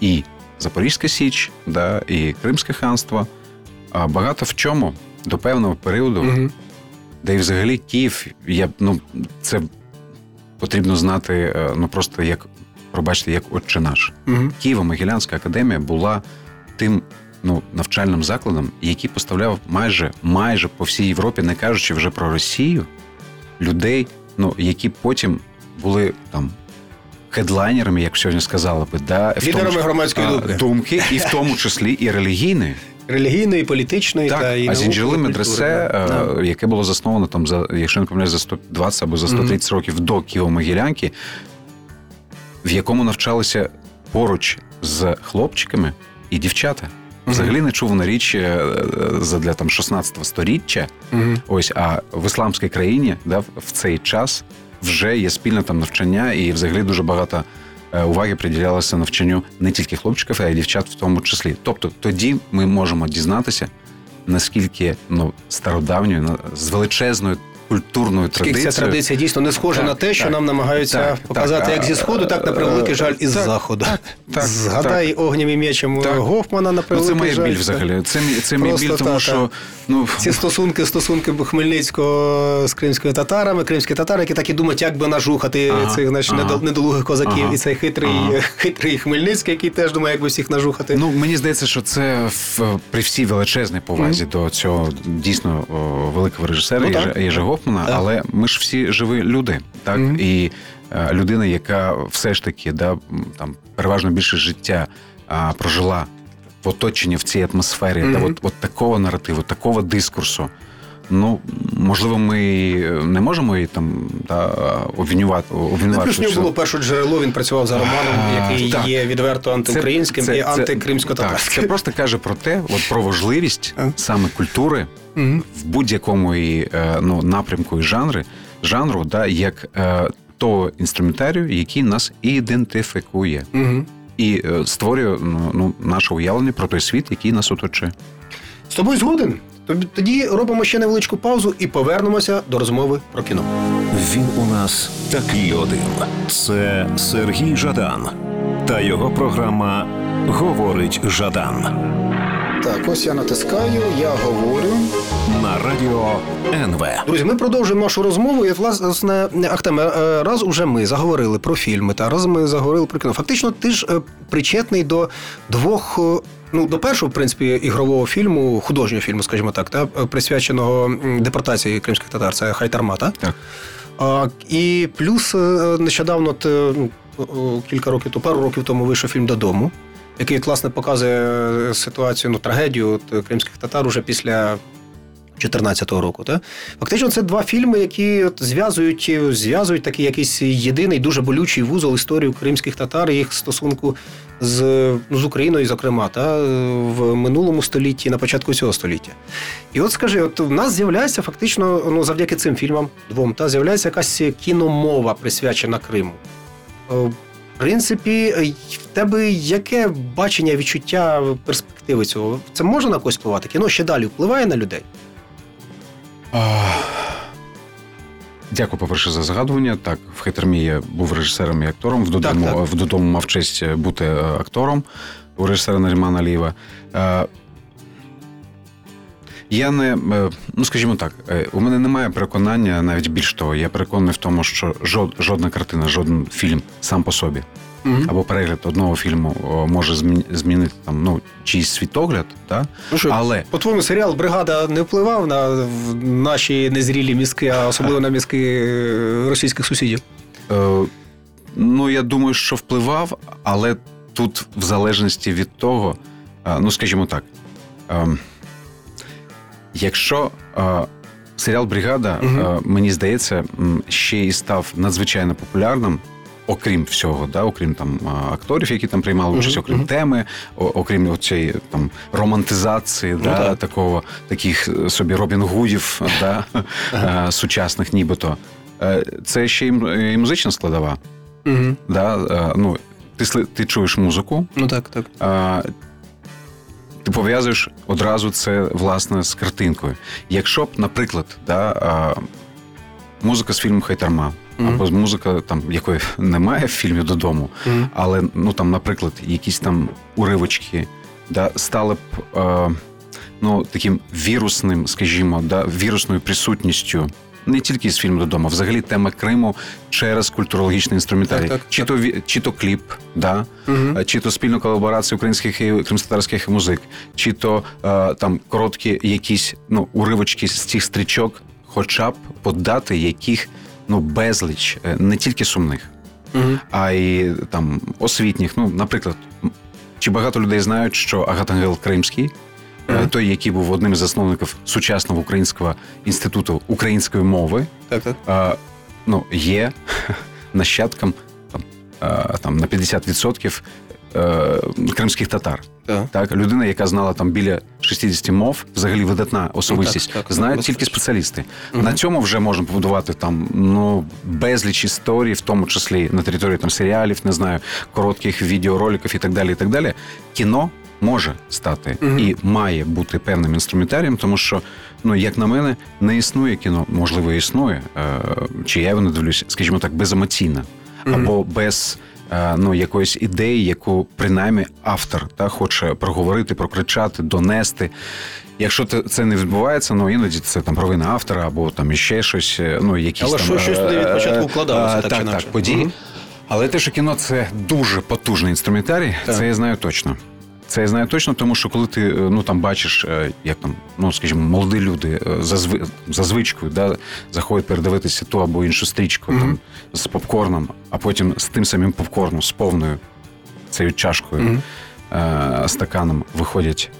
і Запорізька Січ, да, і Кримське ханство а багато в чому до певного періоду, Мгм. Де і взагалі Київ, я, ну, це потрібно знати, е, ну просто як, пробачте, як отче наш. Мгм. Києво-Могилянська академія була тим ну, навчальним закладом, який поставляв майже, майже по всій Європі, не кажучи вже про Росію, людей, ну, які потім були там. Хедлайнерами, як сьогодні сказали би, да, в Лідерами тому, громадської думки. думки, і в тому числі і релігійної. Релігійної, політичної Так, та і а наукової медресе, да. е, яке було засновано там за, якщо не помиляюсь, за 120 або за 130 років до Києво-Могилянки, в якому навчалися поруч з хлопчиками і дівчата. Взагалі не чув на річ е, задля там 16 сторіччя. Мгм. Ось, а в ісламській країні да, в цей час вже є спільне там навчання, і взагалі дуже багато уваги приділялося навчанню не тільки хлопчиків, а й дівчат в тому числі. Тобто тоді ми можемо дізнатися, наскільки ну, стародавньою, з величезною культурною традицією. ця традиція дійсно не схожа Так, на те, що так, нам намагаються так, показати так, як зі сходу, так на превеликий е, жаль із так, заходу. так, Згадай огням і м'ячем. Гофмана на Ну, це моє біль взагалі. Це, це мій біль, тому що ну, Ці стосунки, стосунки Хмельницького з кримськими татарами, кримські татари, які так і думають, як би нажухати Ага, цих значить, ага. недолугих козаків, Ага, і цей хитрий, ага. хитрий Хмельницький, який теж думає, як би всіх нажухати. Ну, мені здається, що це в, при всій величезній повазі до цього дійсно великого режисера Ну. Єжа, Так. але ми ж всі живі люди, так? Мгм. І е, людина, яка все ж таки да, там, переважно більше життя а, прожила в оточенні в цій атмосфері, Мгм. да, от, от такого наративу, такого дискурсу. Ну, можливо, ми не можемо її там да, обвинювати. Ну, обвинувачувати, що- було перше джерело, він працював за романом, А, який так. є відверто антиукраїнським Це- і це- Так, антикримсько-татарським. це просто каже про те, от про важливість А. саме культури Мгм. в будь-якому і, е, ну, напрямку і жанри, жанру, да, як е, того інструментарію, який нас ідентифікує Мгм. і е, створює ну, ну, наше уявлення про той світ, який нас оточує. З тобою згоден. Тоді робимо ще невеличку паузу і повернемося до розмови про кіно. Він у нас такий один. Це Сергій Жадан та його програма Говорить Жадан Так, ось я натискаю, я говорю. на радіо НВ. Друзі, ми продовжуємо нашу розмову. І власне, Ахтем, е, раз уже ми заговорили про фільми, та раз ми заговорили про кіно. Фактично, ти ж е, причетний до двох. Ну, до першого, в принципі, ігрового фільму, художнього фільму, скажімо так, та, е, присвяченого депортації кримських татар, це Хайтармата. Так. А, і плюс е, нещодавно, е, ну, кілька років, то пару років тому вийшов фільм додому, який, власне, показує ситуацію, ну, трагедію от, кримських татар уже після 2014 року. Та? Фактично, це два фільми, які от зв'язують, зв'язують такий якийсь єдиний, дуже болючий вузол історію кримських татар і їх стосунку з, з Україною, зокрема, та, в минулому столітті, на початку цього століття. І от скажи, от в нас з'являється фактично, ну завдяки цим фільмам двом, та з'являється якась кіномова присвячена Криму. Е, В принципі, в тебе яке бачення, відчуття перспективи цього? Це може на когось впливати? Кіно ще далі впливає на людей? Дякую, по-перше, за згадування. Так, в Хетермі я був режисером і актором. В додому, Так, так. В додому мав честь бути е, актором у режисера Нарімана Алієва. Е, Я не, е, ну скажімо так, е, у мене немає переконання, навіть більш того, я переконаний в тому, що жод, жодна картина, жоден фільм сам по собі або перегляд одного фільму о, може змінити там ну чийсь світогляд, та? Ну що, але По-твоєму, серіал Бригада не впливав на наші незрілі мізки, а особливо на мізки е, російських сусідів. Е, ну, я думаю, що впливав, але тут, в залежності від того, е, ну, скажімо так, е, якщо е, серіал Бригада, е, мені здається, ще й став надзвичайно популярним. Окрім всього, да, окрім там акторів, які там приймали участь, окрім мгм. теми, окрім цієї там романтизації, да, так. такого таких е, собі Робін Гудів, [LAUGHS] да, е, сучасних, нібито. Е, Це ще і музична складова. Угу. Да? Ну, ти, ти чуєш музику, Ну так, так. а, ти пов'язуєш одразу це власне з картинкою. Якщо б, наприклад, да, а, музика з фільму Хайтарма, Мгм. або музика, там, якої немає в фільмі додому, Мгм. але ну там, наприклад, якісь там уривочки, да, стали б е, ну таким вірусним, скажімо, да, вірусною присутністю. Не тільки з фільму додому, а взагалі тема Криму через культурологічний інструментарій. Так, так, чи, То, ві- чи то кліп, да? Мгм. чи то спільну колаборацію українських і кримськотарських музик, чи то е, там короткі якісь ну, уривочки з цих стрічок, хоча б подати яких ну, безліч, е, не тільки сумних, Мгм. а й там освітніх. Ну, наприклад, чи багато людей знають, що Агатангел Кримський, Мгм. той, який був одним із засновників сучасного українського інституту української мови, Так, так. е, ну, є [LAUGHS] нащадком там, там, на 50% е, кримських татар. Так. Так, людина, яка знала там біля 60 мов, взагалі видатна особистість, Ну, так, так, знають безперечно. тільки спеціалісти. Мгм. На цьому вже можна побудувати там ну безліч історій, в тому числі на території там серіалів, не знаю, коротких відеороликів і так далі. І так далі. Кіно може стати Мгм. і має бути певним інструментарієм, тому що, ну як на мене, не існує кіно, можливо, існує, е, чи я його не дивлюсь, скажімо так, беземоційно або без. Е, Ну, якоїсь ідеї, яку принаймні автор та хоче проговорити, прокричати, донести. Якщо це не відбувається, ну іноді це там провина автора або там іще щось. е, Ну якісь Але там, що- щось туди від е, початку е, вкладалося, так, так чи так, події. Угу. Але те, що кіно це дуже потужний інструментарій, Так. це я знаю точно. Це я знаю точно, тому що коли ти е, ну там бачиш, е, як там, ну скажімо, молоді люди е, за, зви- за звичкою, да, заходять передивитися ту або іншу стрічку Мгм. там, з попкорном, а потім з тим самим попкорном, з повною цією чашкою, Мгм. е, стаканом виходять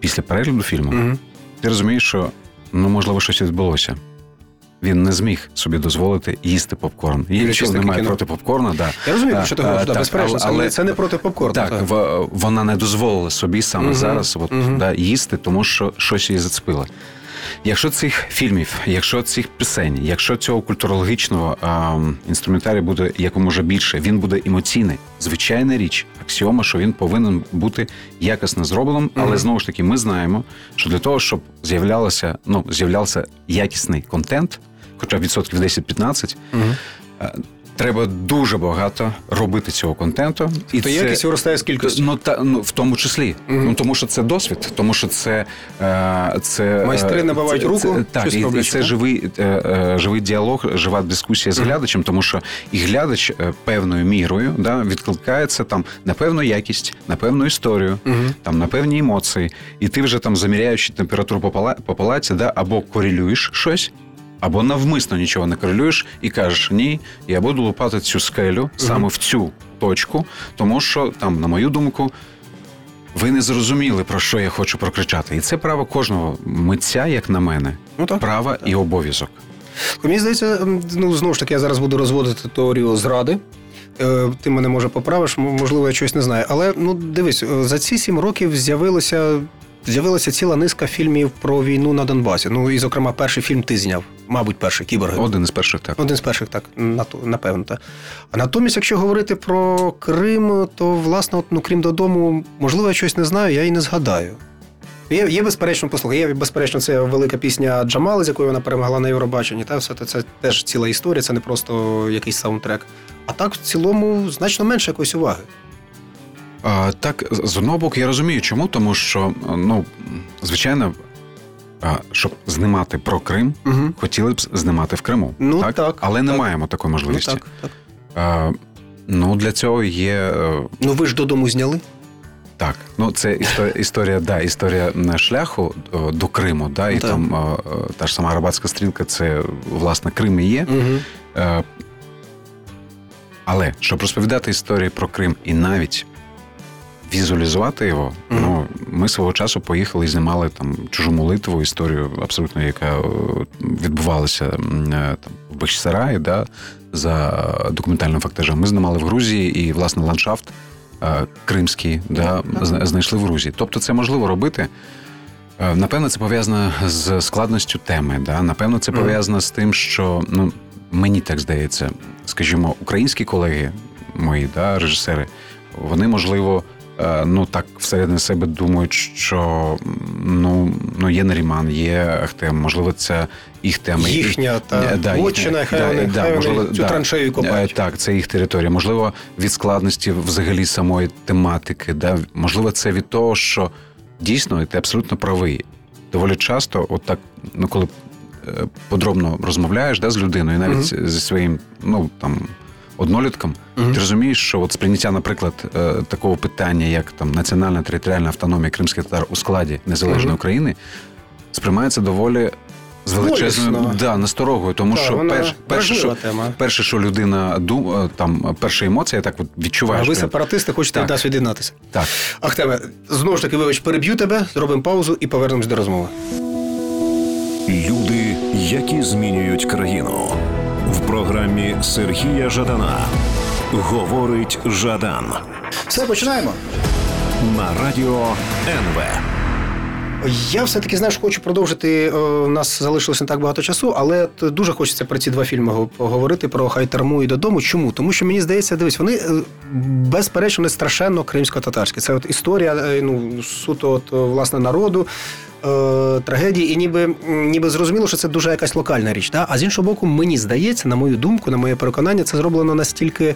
після перегляду фільму. Мгм. Ти розумієш, що ну можливо щось відбулося. Він не зміг собі дозволити їсти попкорн. І нічого немає кіно. проти попкорна, да. Я розумію, А, що ти говориш, да, безперечно, це, але- це не проти попкорну. Так, в- вона не дозволила собі саме Мгм, зараз от, мгм. да, їсти, тому що щось її зацепило. Якщо цих фільмів, якщо цих пісень, якщо цього культурологічного а, інструментарію буде якомога більше, він буде емоційний. Звичайна річ, аксіома, що він повинен бути якісно зробленим, але Мгм. знову ж таки, ми знаємо, що для того, щоб з'являлося, ну, з'являвся якісний контент, хоча б відсотків 10-15, Мгм. е, треба дуже багато робити цього контенту. І То якість виростає з кількістю. Ну, та, ну, в тому числі. Мгм. Ну, тому що це досвід, тому що це. Е, це Майстри е, набивають це- руку, це- так, і, і це так? живий, е, е, живий діалог, жива дискусія з Мгм. глядачем, тому що і глядач певною мірою да, відкликається там на певну якість, на певну історію, Мгм. там на певні емоції, і ти вже там заміряючи температуру по, пала- по палаті, да, або корелюєш щось. Або навмисно нічого не корелюєш і кажеш, ні, я буду лупати цю скелю саме в цю точку, тому що там, на мою думку, ви не зрозуміли, про що я хочу прокричати. І це право кожного митця, як на мене, Ну так. право і обов'язок. Мені здається, ну знову ж таки, я зараз буду розводити теорію зради. Е, Ти мене може поправиш, можливо, я щось не знаю. Але ну дивись, е, за ці сім років з'явилося. З'явилася ціла низка фільмів про війну на Донбасі. Ну і, зокрема, перший фільм ти зняв, мабуть, перший кіборги. Один із перших так. Один з перших, так, напевно. Так. А натомість, якщо говорити про Крим, то власне, от, ну, крім додому, можливо, я щось не знаю, я і не згадаю. Є, є безперечно, послухай, є безперечно, це велика пісня Джамали, з якою вона перемогла на Євробаченні. Та все це, це теж ціла історія, це не просто якийсь саундтрек. А так, в цілому, значно менше якоїсь уваги. А, так, з з одного боку, я розумію, чому, тому що, ну, звичайно, а, щоб знімати про Крим, Угу. хотіли б знімати в Криму. Ну, так, але не маємо такої Ну, можливості. так, так. А, ну, для цього є. е, ну ви ж додому зняли? Так, ну це історія, [LAUGHS] історія, да, історія шляху е, до Криму, да, і Ну, так. там е, е, та ж сама Арабатська стрілка, це власне Крим і є. Угу. Е, Але щоб розповідати історії про Крим і навіть візуалізувати його, Мгм. ну ми свого часу поїхали і знімали там чужу молитву, історію абсолютно, яка е, відбувалася е, там в Бахчисараї, да, за документальним фактажем. Ми знімали в Грузії і власне ландшафт. е, Кримський, да, зна- знайшли в Грузії. Тобто це можливо робити. Напевно, це пов'язано з складністю теми. Да? Напевно, це Мгм. пов'язано з тим, що ну, мені так здається, скажімо, українські колеги мої, да, режисери, вони, можливо, ну так всередині себе думають, що ну, ну є Наріман, є Ахтем, можливо, це їх тема. Їхня та Е, да, вотчина, їхня, хай да, вони, да, хай можливо, вони цю да. траншею копають. Е, Так, це їх територія. Можливо, від складності взагалі самої тематики. Да? Можливо, це від того, що дійсно, ти абсолютно правий. доволі часто, от так, ну коли е, подробно розмовляєш да, з людиною, навіть зі своїм ну там однолітком, ти розумієш, що от сприйняття, наприклад, е, такого питання, як там національна територіальна автономія кримських татар у складі незалежної України, сприймається доволі. З величезною да, насторогою, тому Так, що перш, перше, що, тема. перше, що людина дум, там перша емоція, так от А ви сепаратисти хочете від нас від'єднатися. Так. Ахтеме, знову ж таки, вибач, переб'ю тебе, зробимо паузу і повернемось до розмови. Люди, які змінюють країну. В програмі Сергія Жадана говорить Жадан Все, починаємо. на радіо НВ. Я все-таки знаєш, хочу продовжити. е, У нас залишилося не так багато часу, але дуже хочеться про ці два фільми поговорити про Хайтарму і додому. Чому? Тому що мені здається, дивись, вони е, безперечно не страшенно кримсько-татарські. Це от історія е, ну, суто от, власне народу. Трагедії, і ніби, ніби зрозуміло, що це дуже якась локальна річ. Да? А з іншого боку, мені здається, на мою думку, на моє переконання, це зроблено настільки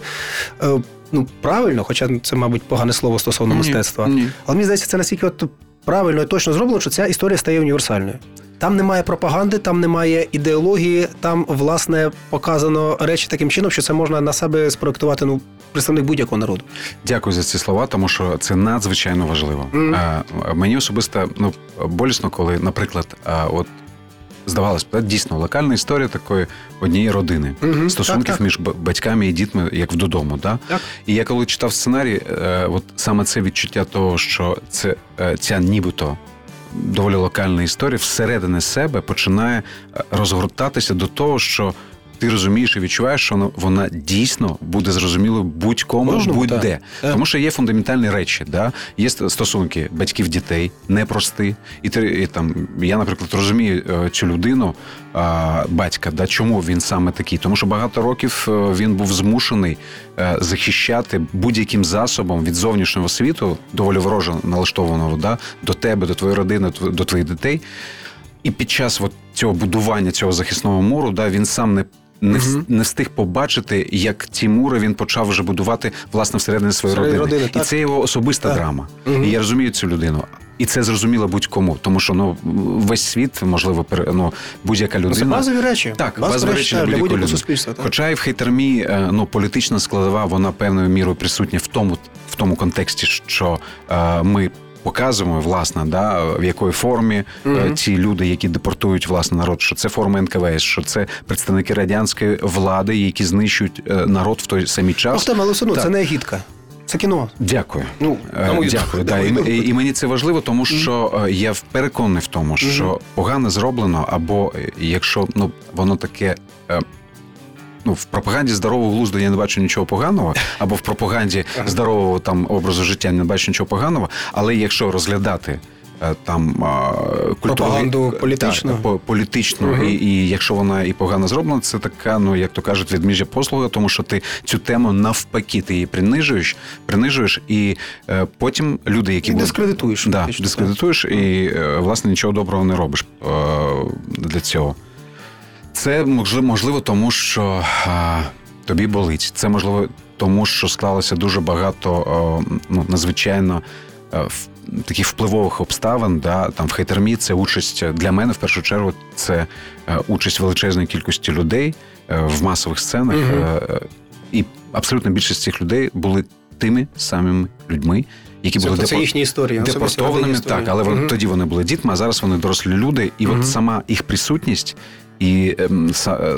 ну, правильно, хоча це, мабуть, погане слово стосовно Ні, мистецтва. ні. Але мені здається, це настільки от правильно і точно зроблено, що ця історія стає універсальною. Там немає пропаганди, там немає ідеології, там, власне, показано речі таким чином, що це можна на себе спроектувати ну, представник будь-якого народу. Дякую за ці слова, тому що це надзвичайно важливо. Mm. А, мені особисто ну, болісно, коли, наприклад, а, от здавалось б, дійсно локальна історія такої однієї родини, угу, стосунків Так, так. між батьками і дітьми, як вдодому. Да? Так. І я коли читав сценарій, е, от саме це відчуття того, що це е, ця нібито. Доволі локальна історія всередині себе починає е, розгортатися до того, що ти розумієш і відчуваєш, що вона- дійсно буде зрозумілою будь-кому, Кожному, будь-де. так. Тому що є фундаментальні речі, да? є стосунки батьків дітей, непрості. І, ти, і там я, наприклад, розумію е, цю людину, батька, да, чому він саме такий? Тому що багато років е, він був змушений е, захищати будь-яким засобом від зовнішнього світу, доволі вороже налаштованого, да, до тебе, до твоєї родини, до твоїх дітей. І під час от цього будування цього захисного муру, да, він сам не. Не, вс- не встиг побачити, як ті мури він почав вже будувати власне всередині своєї родини. родини, і так. це його особиста Так. драма. Мгм. І я розумію цю людину. І це зрозуміло будь-кому, тому що ну весь світ, можливо, ну, будь-яка людина. Це базові речі. Так, базові, базові речі для будь-якого суспільства. Так. Хоча і в хейтермі е, ну, політична складова, вона певною мірою присутня в тому, в тому контексті, що е, ми. Показуємо, власне, да, в якої формі е, ті люди, які депортують власне народ, що це форма НКВС, що це представники радянської влади, які знищують е, народ в той самий час. Ахтем, але все одно, це не агітка. Це кіно. Дякую. Ну, Е, Дякую. думку, Да. І, і, мені це важливо, тому що е, я переконаний в тому, що погано зроблено, або якщо ну воно таке. Ну, в пропаганді здорового глузду я не бачу нічого поганого, або в пропаганді здорового там образу життя не бачу нічого поганого. Але якщо розглядати е, там е, культуру- Пропаганду політичну. так, по- політичну, і, і якщо вона і погано зроблена, це така, ну як то кажуть, відміжжя послуга, тому що ти цю тему навпаки ти її принижуєш, принижуєш, і е, потім люди, які І будуть- дискредитуєш, да, дискредитуєш, і е, власне нічого доброго не робиш е, для цього. Це можливо, тому що а, тобі болить. Це можливо тому, що склалося дуже багато е, ну, надзвичайно е, в- таких впливових обставин. Да? Там в хейтермі це участь для мене в першу чергу. Це е, участь величезної кількості людей е, в масових сценах. Е, і абсолютно більшість цих людей були тими самими людьми, які були Тобто це депо- їхня історія. депортованими, так, але вони Мгм. тоді вони були дітьми, а зараз вони дорослі люди, і угу. от сама їх присутність. І ем, е,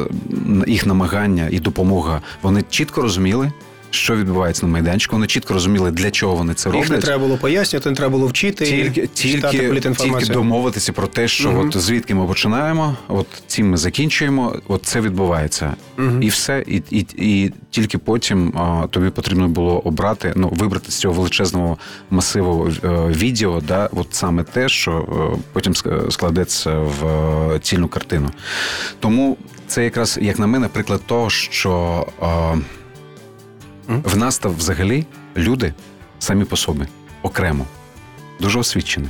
їх намагання і допомога вони чітко розуміли, що відбувається на майданчику. Вони чітко розуміли, для чого вони це Їх не треба було пояснювати, не треба було вчити. Тільки, і тільки, тільки домовитися про те, що Мгм. от звідки ми починаємо, от цим ми закінчуємо, от це відбувається. Мгм. І все. І, і, і тільки потім а, тобі потрібно було обрати, ну, вибрати з цього величезного масиву е, відео, да, от саме те, що е, потім ск- складеться в е, цільну картину. Тому це якраз, як на мене, приклад того, що. В нас там взагалі люди самі по собі, окремо, дуже освічені.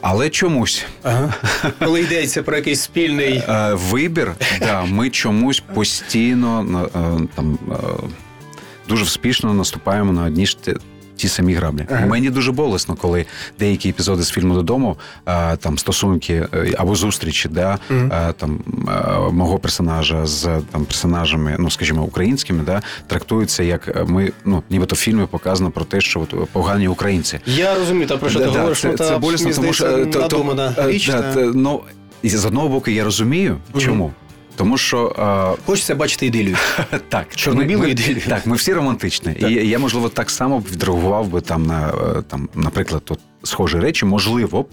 Але чомусь Ага. Коли йдеться про якийсь спільний. е, вибір, да, ми чомусь постійно е, там, е, дуже успішно наступаємо на одні ж ті, ті самі граблі. Мені дуже болесно, коли деякі епізоди з фільму додому, а, там стосунки е, або зустрічі, да, а, там а, мого персонажа з там персонажами, ну скажімо, українськими, да, трактуються як е, ми, ну нібито в фільмі показано про те, що от, погані українці. Я розумію, та про що ти Да, да, говориш, це, ну, та, це болісно, тому що е, надумана е, річ. да, та. ну, і з одного боку, я розумію, чому. Тому що е, Хочеться бачити ідилію. [LAUGHS] так, Чорно-білу ідилію. Так, ми всі романтичні. І я, можливо, так само б відреагував би там на е, там, наприклад, тут схожі речі, можливо б.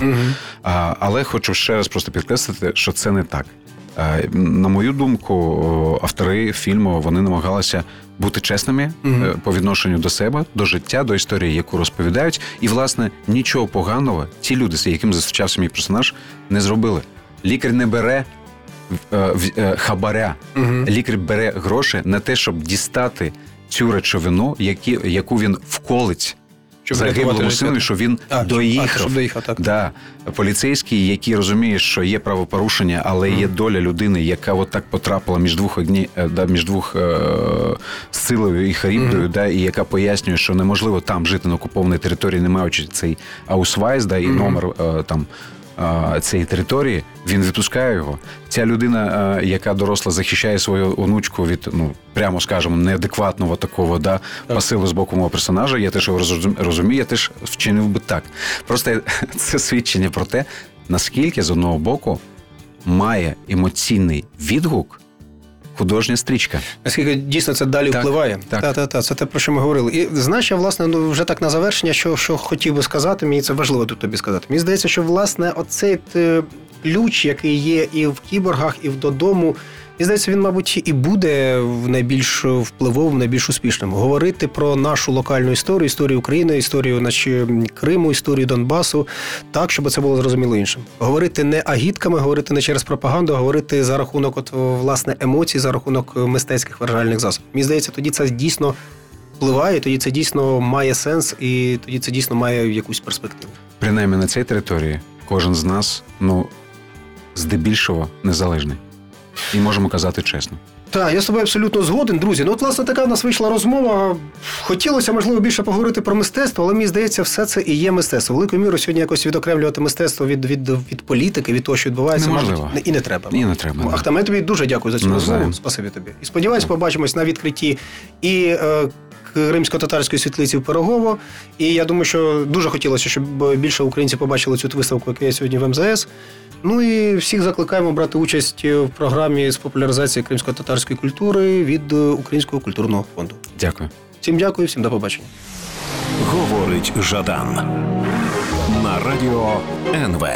А, але хочу ще раз просто підкреслити, що це не так. Е, На мою думку, автори фільму вони намагалися бути чесними е, по відношенню до себе, до життя, до історії, яку розповідають. І, власне, нічого поганого ті люди, з якими зустрічався мій персонаж, не зробили. Лікар не бере е, е, хабаря. Лікар бере гроші на те, щоб дістати цю речовину, які, яку він вколить загиблому синові, що він А, доїхав. а, щоб доїхав, так. Да. Поліцейський, який розуміє, що є правопорушення, але є доля людини, яка от так потрапила між двох огні, е, да, між двох е, силою і харібдою, да, і яка пояснює, що неможливо там жити на окупованій території, не маючи цей аусвайс, да, і номер е, там. Цієї території він відпускає його. Ця людина, яка доросла, захищає свою онучку від, ну прямо скажемо, неадекватного такого да, пасиву з боку мого персонажа. Я теж його розумію, я теж вчинив би так. Просто [LAUGHS] це свідчення про те, наскільки з одного боку має емоційний відгук художня стрічка. Наскільки дійсно це далі Так, впливає? так. Та, та, та, це те, про що ми говорили. І знаєш, я власне ну, вже так на завершення, що, що хотів би сказати, мені це важливо тут тобі сказати. Мені здається, що власне оцей е, ключ, який є і в кіборгах, і в додому. Мені здається, він, мабуть, і буде найбільш впливовим, найбільш успішним. Говорити про нашу локальну історію, історію України, історію наче Криму, історію Донбасу, так, щоб це було зрозуміло іншим. Говорити не агітками, говорити не через пропаганду, говорити за рахунок от, власне емоцій, за рахунок мистецьких виражальних засобів. Мені здається, тоді це дійсно впливає, тоді це дійсно має сенс, і тоді це дійсно має якусь перспективу. Принаймні на цій території кожен з нас, ну, здебільшого незалежний. І можемо казати чесно. Так, я з тобою абсолютно згоден, друзі. Ну, от, власне, така в нас вийшла розмова. Хотілося, можливо, більше поговорити про мистецтво, але мені здається, все це і є мистецтво. Великою мірою сьогодні якось відокремлювати мистецтво від, від, від політики, від того, що відбувається, Неможливо. мабуть, і не треба. І не треба, да. Ахтам, я тобі дуже дякую за цю розмову. Спасибі тобі. І сподіваюсь, побачимось на відкритті і е, Кримсько-татарської світлиці в Пирогово. І я думаю, що дуже хотілося, щоб більше українців побачили цю виставку, яка є сьогодні в МЗС. Ну і всіх закликаємо брати участь в програмі з популяризації кримсько-татарської культури від е, Українського культурного фонду. Дякую. Всім дякую, всім до побачення. Говорить Жадан на радіо НВ.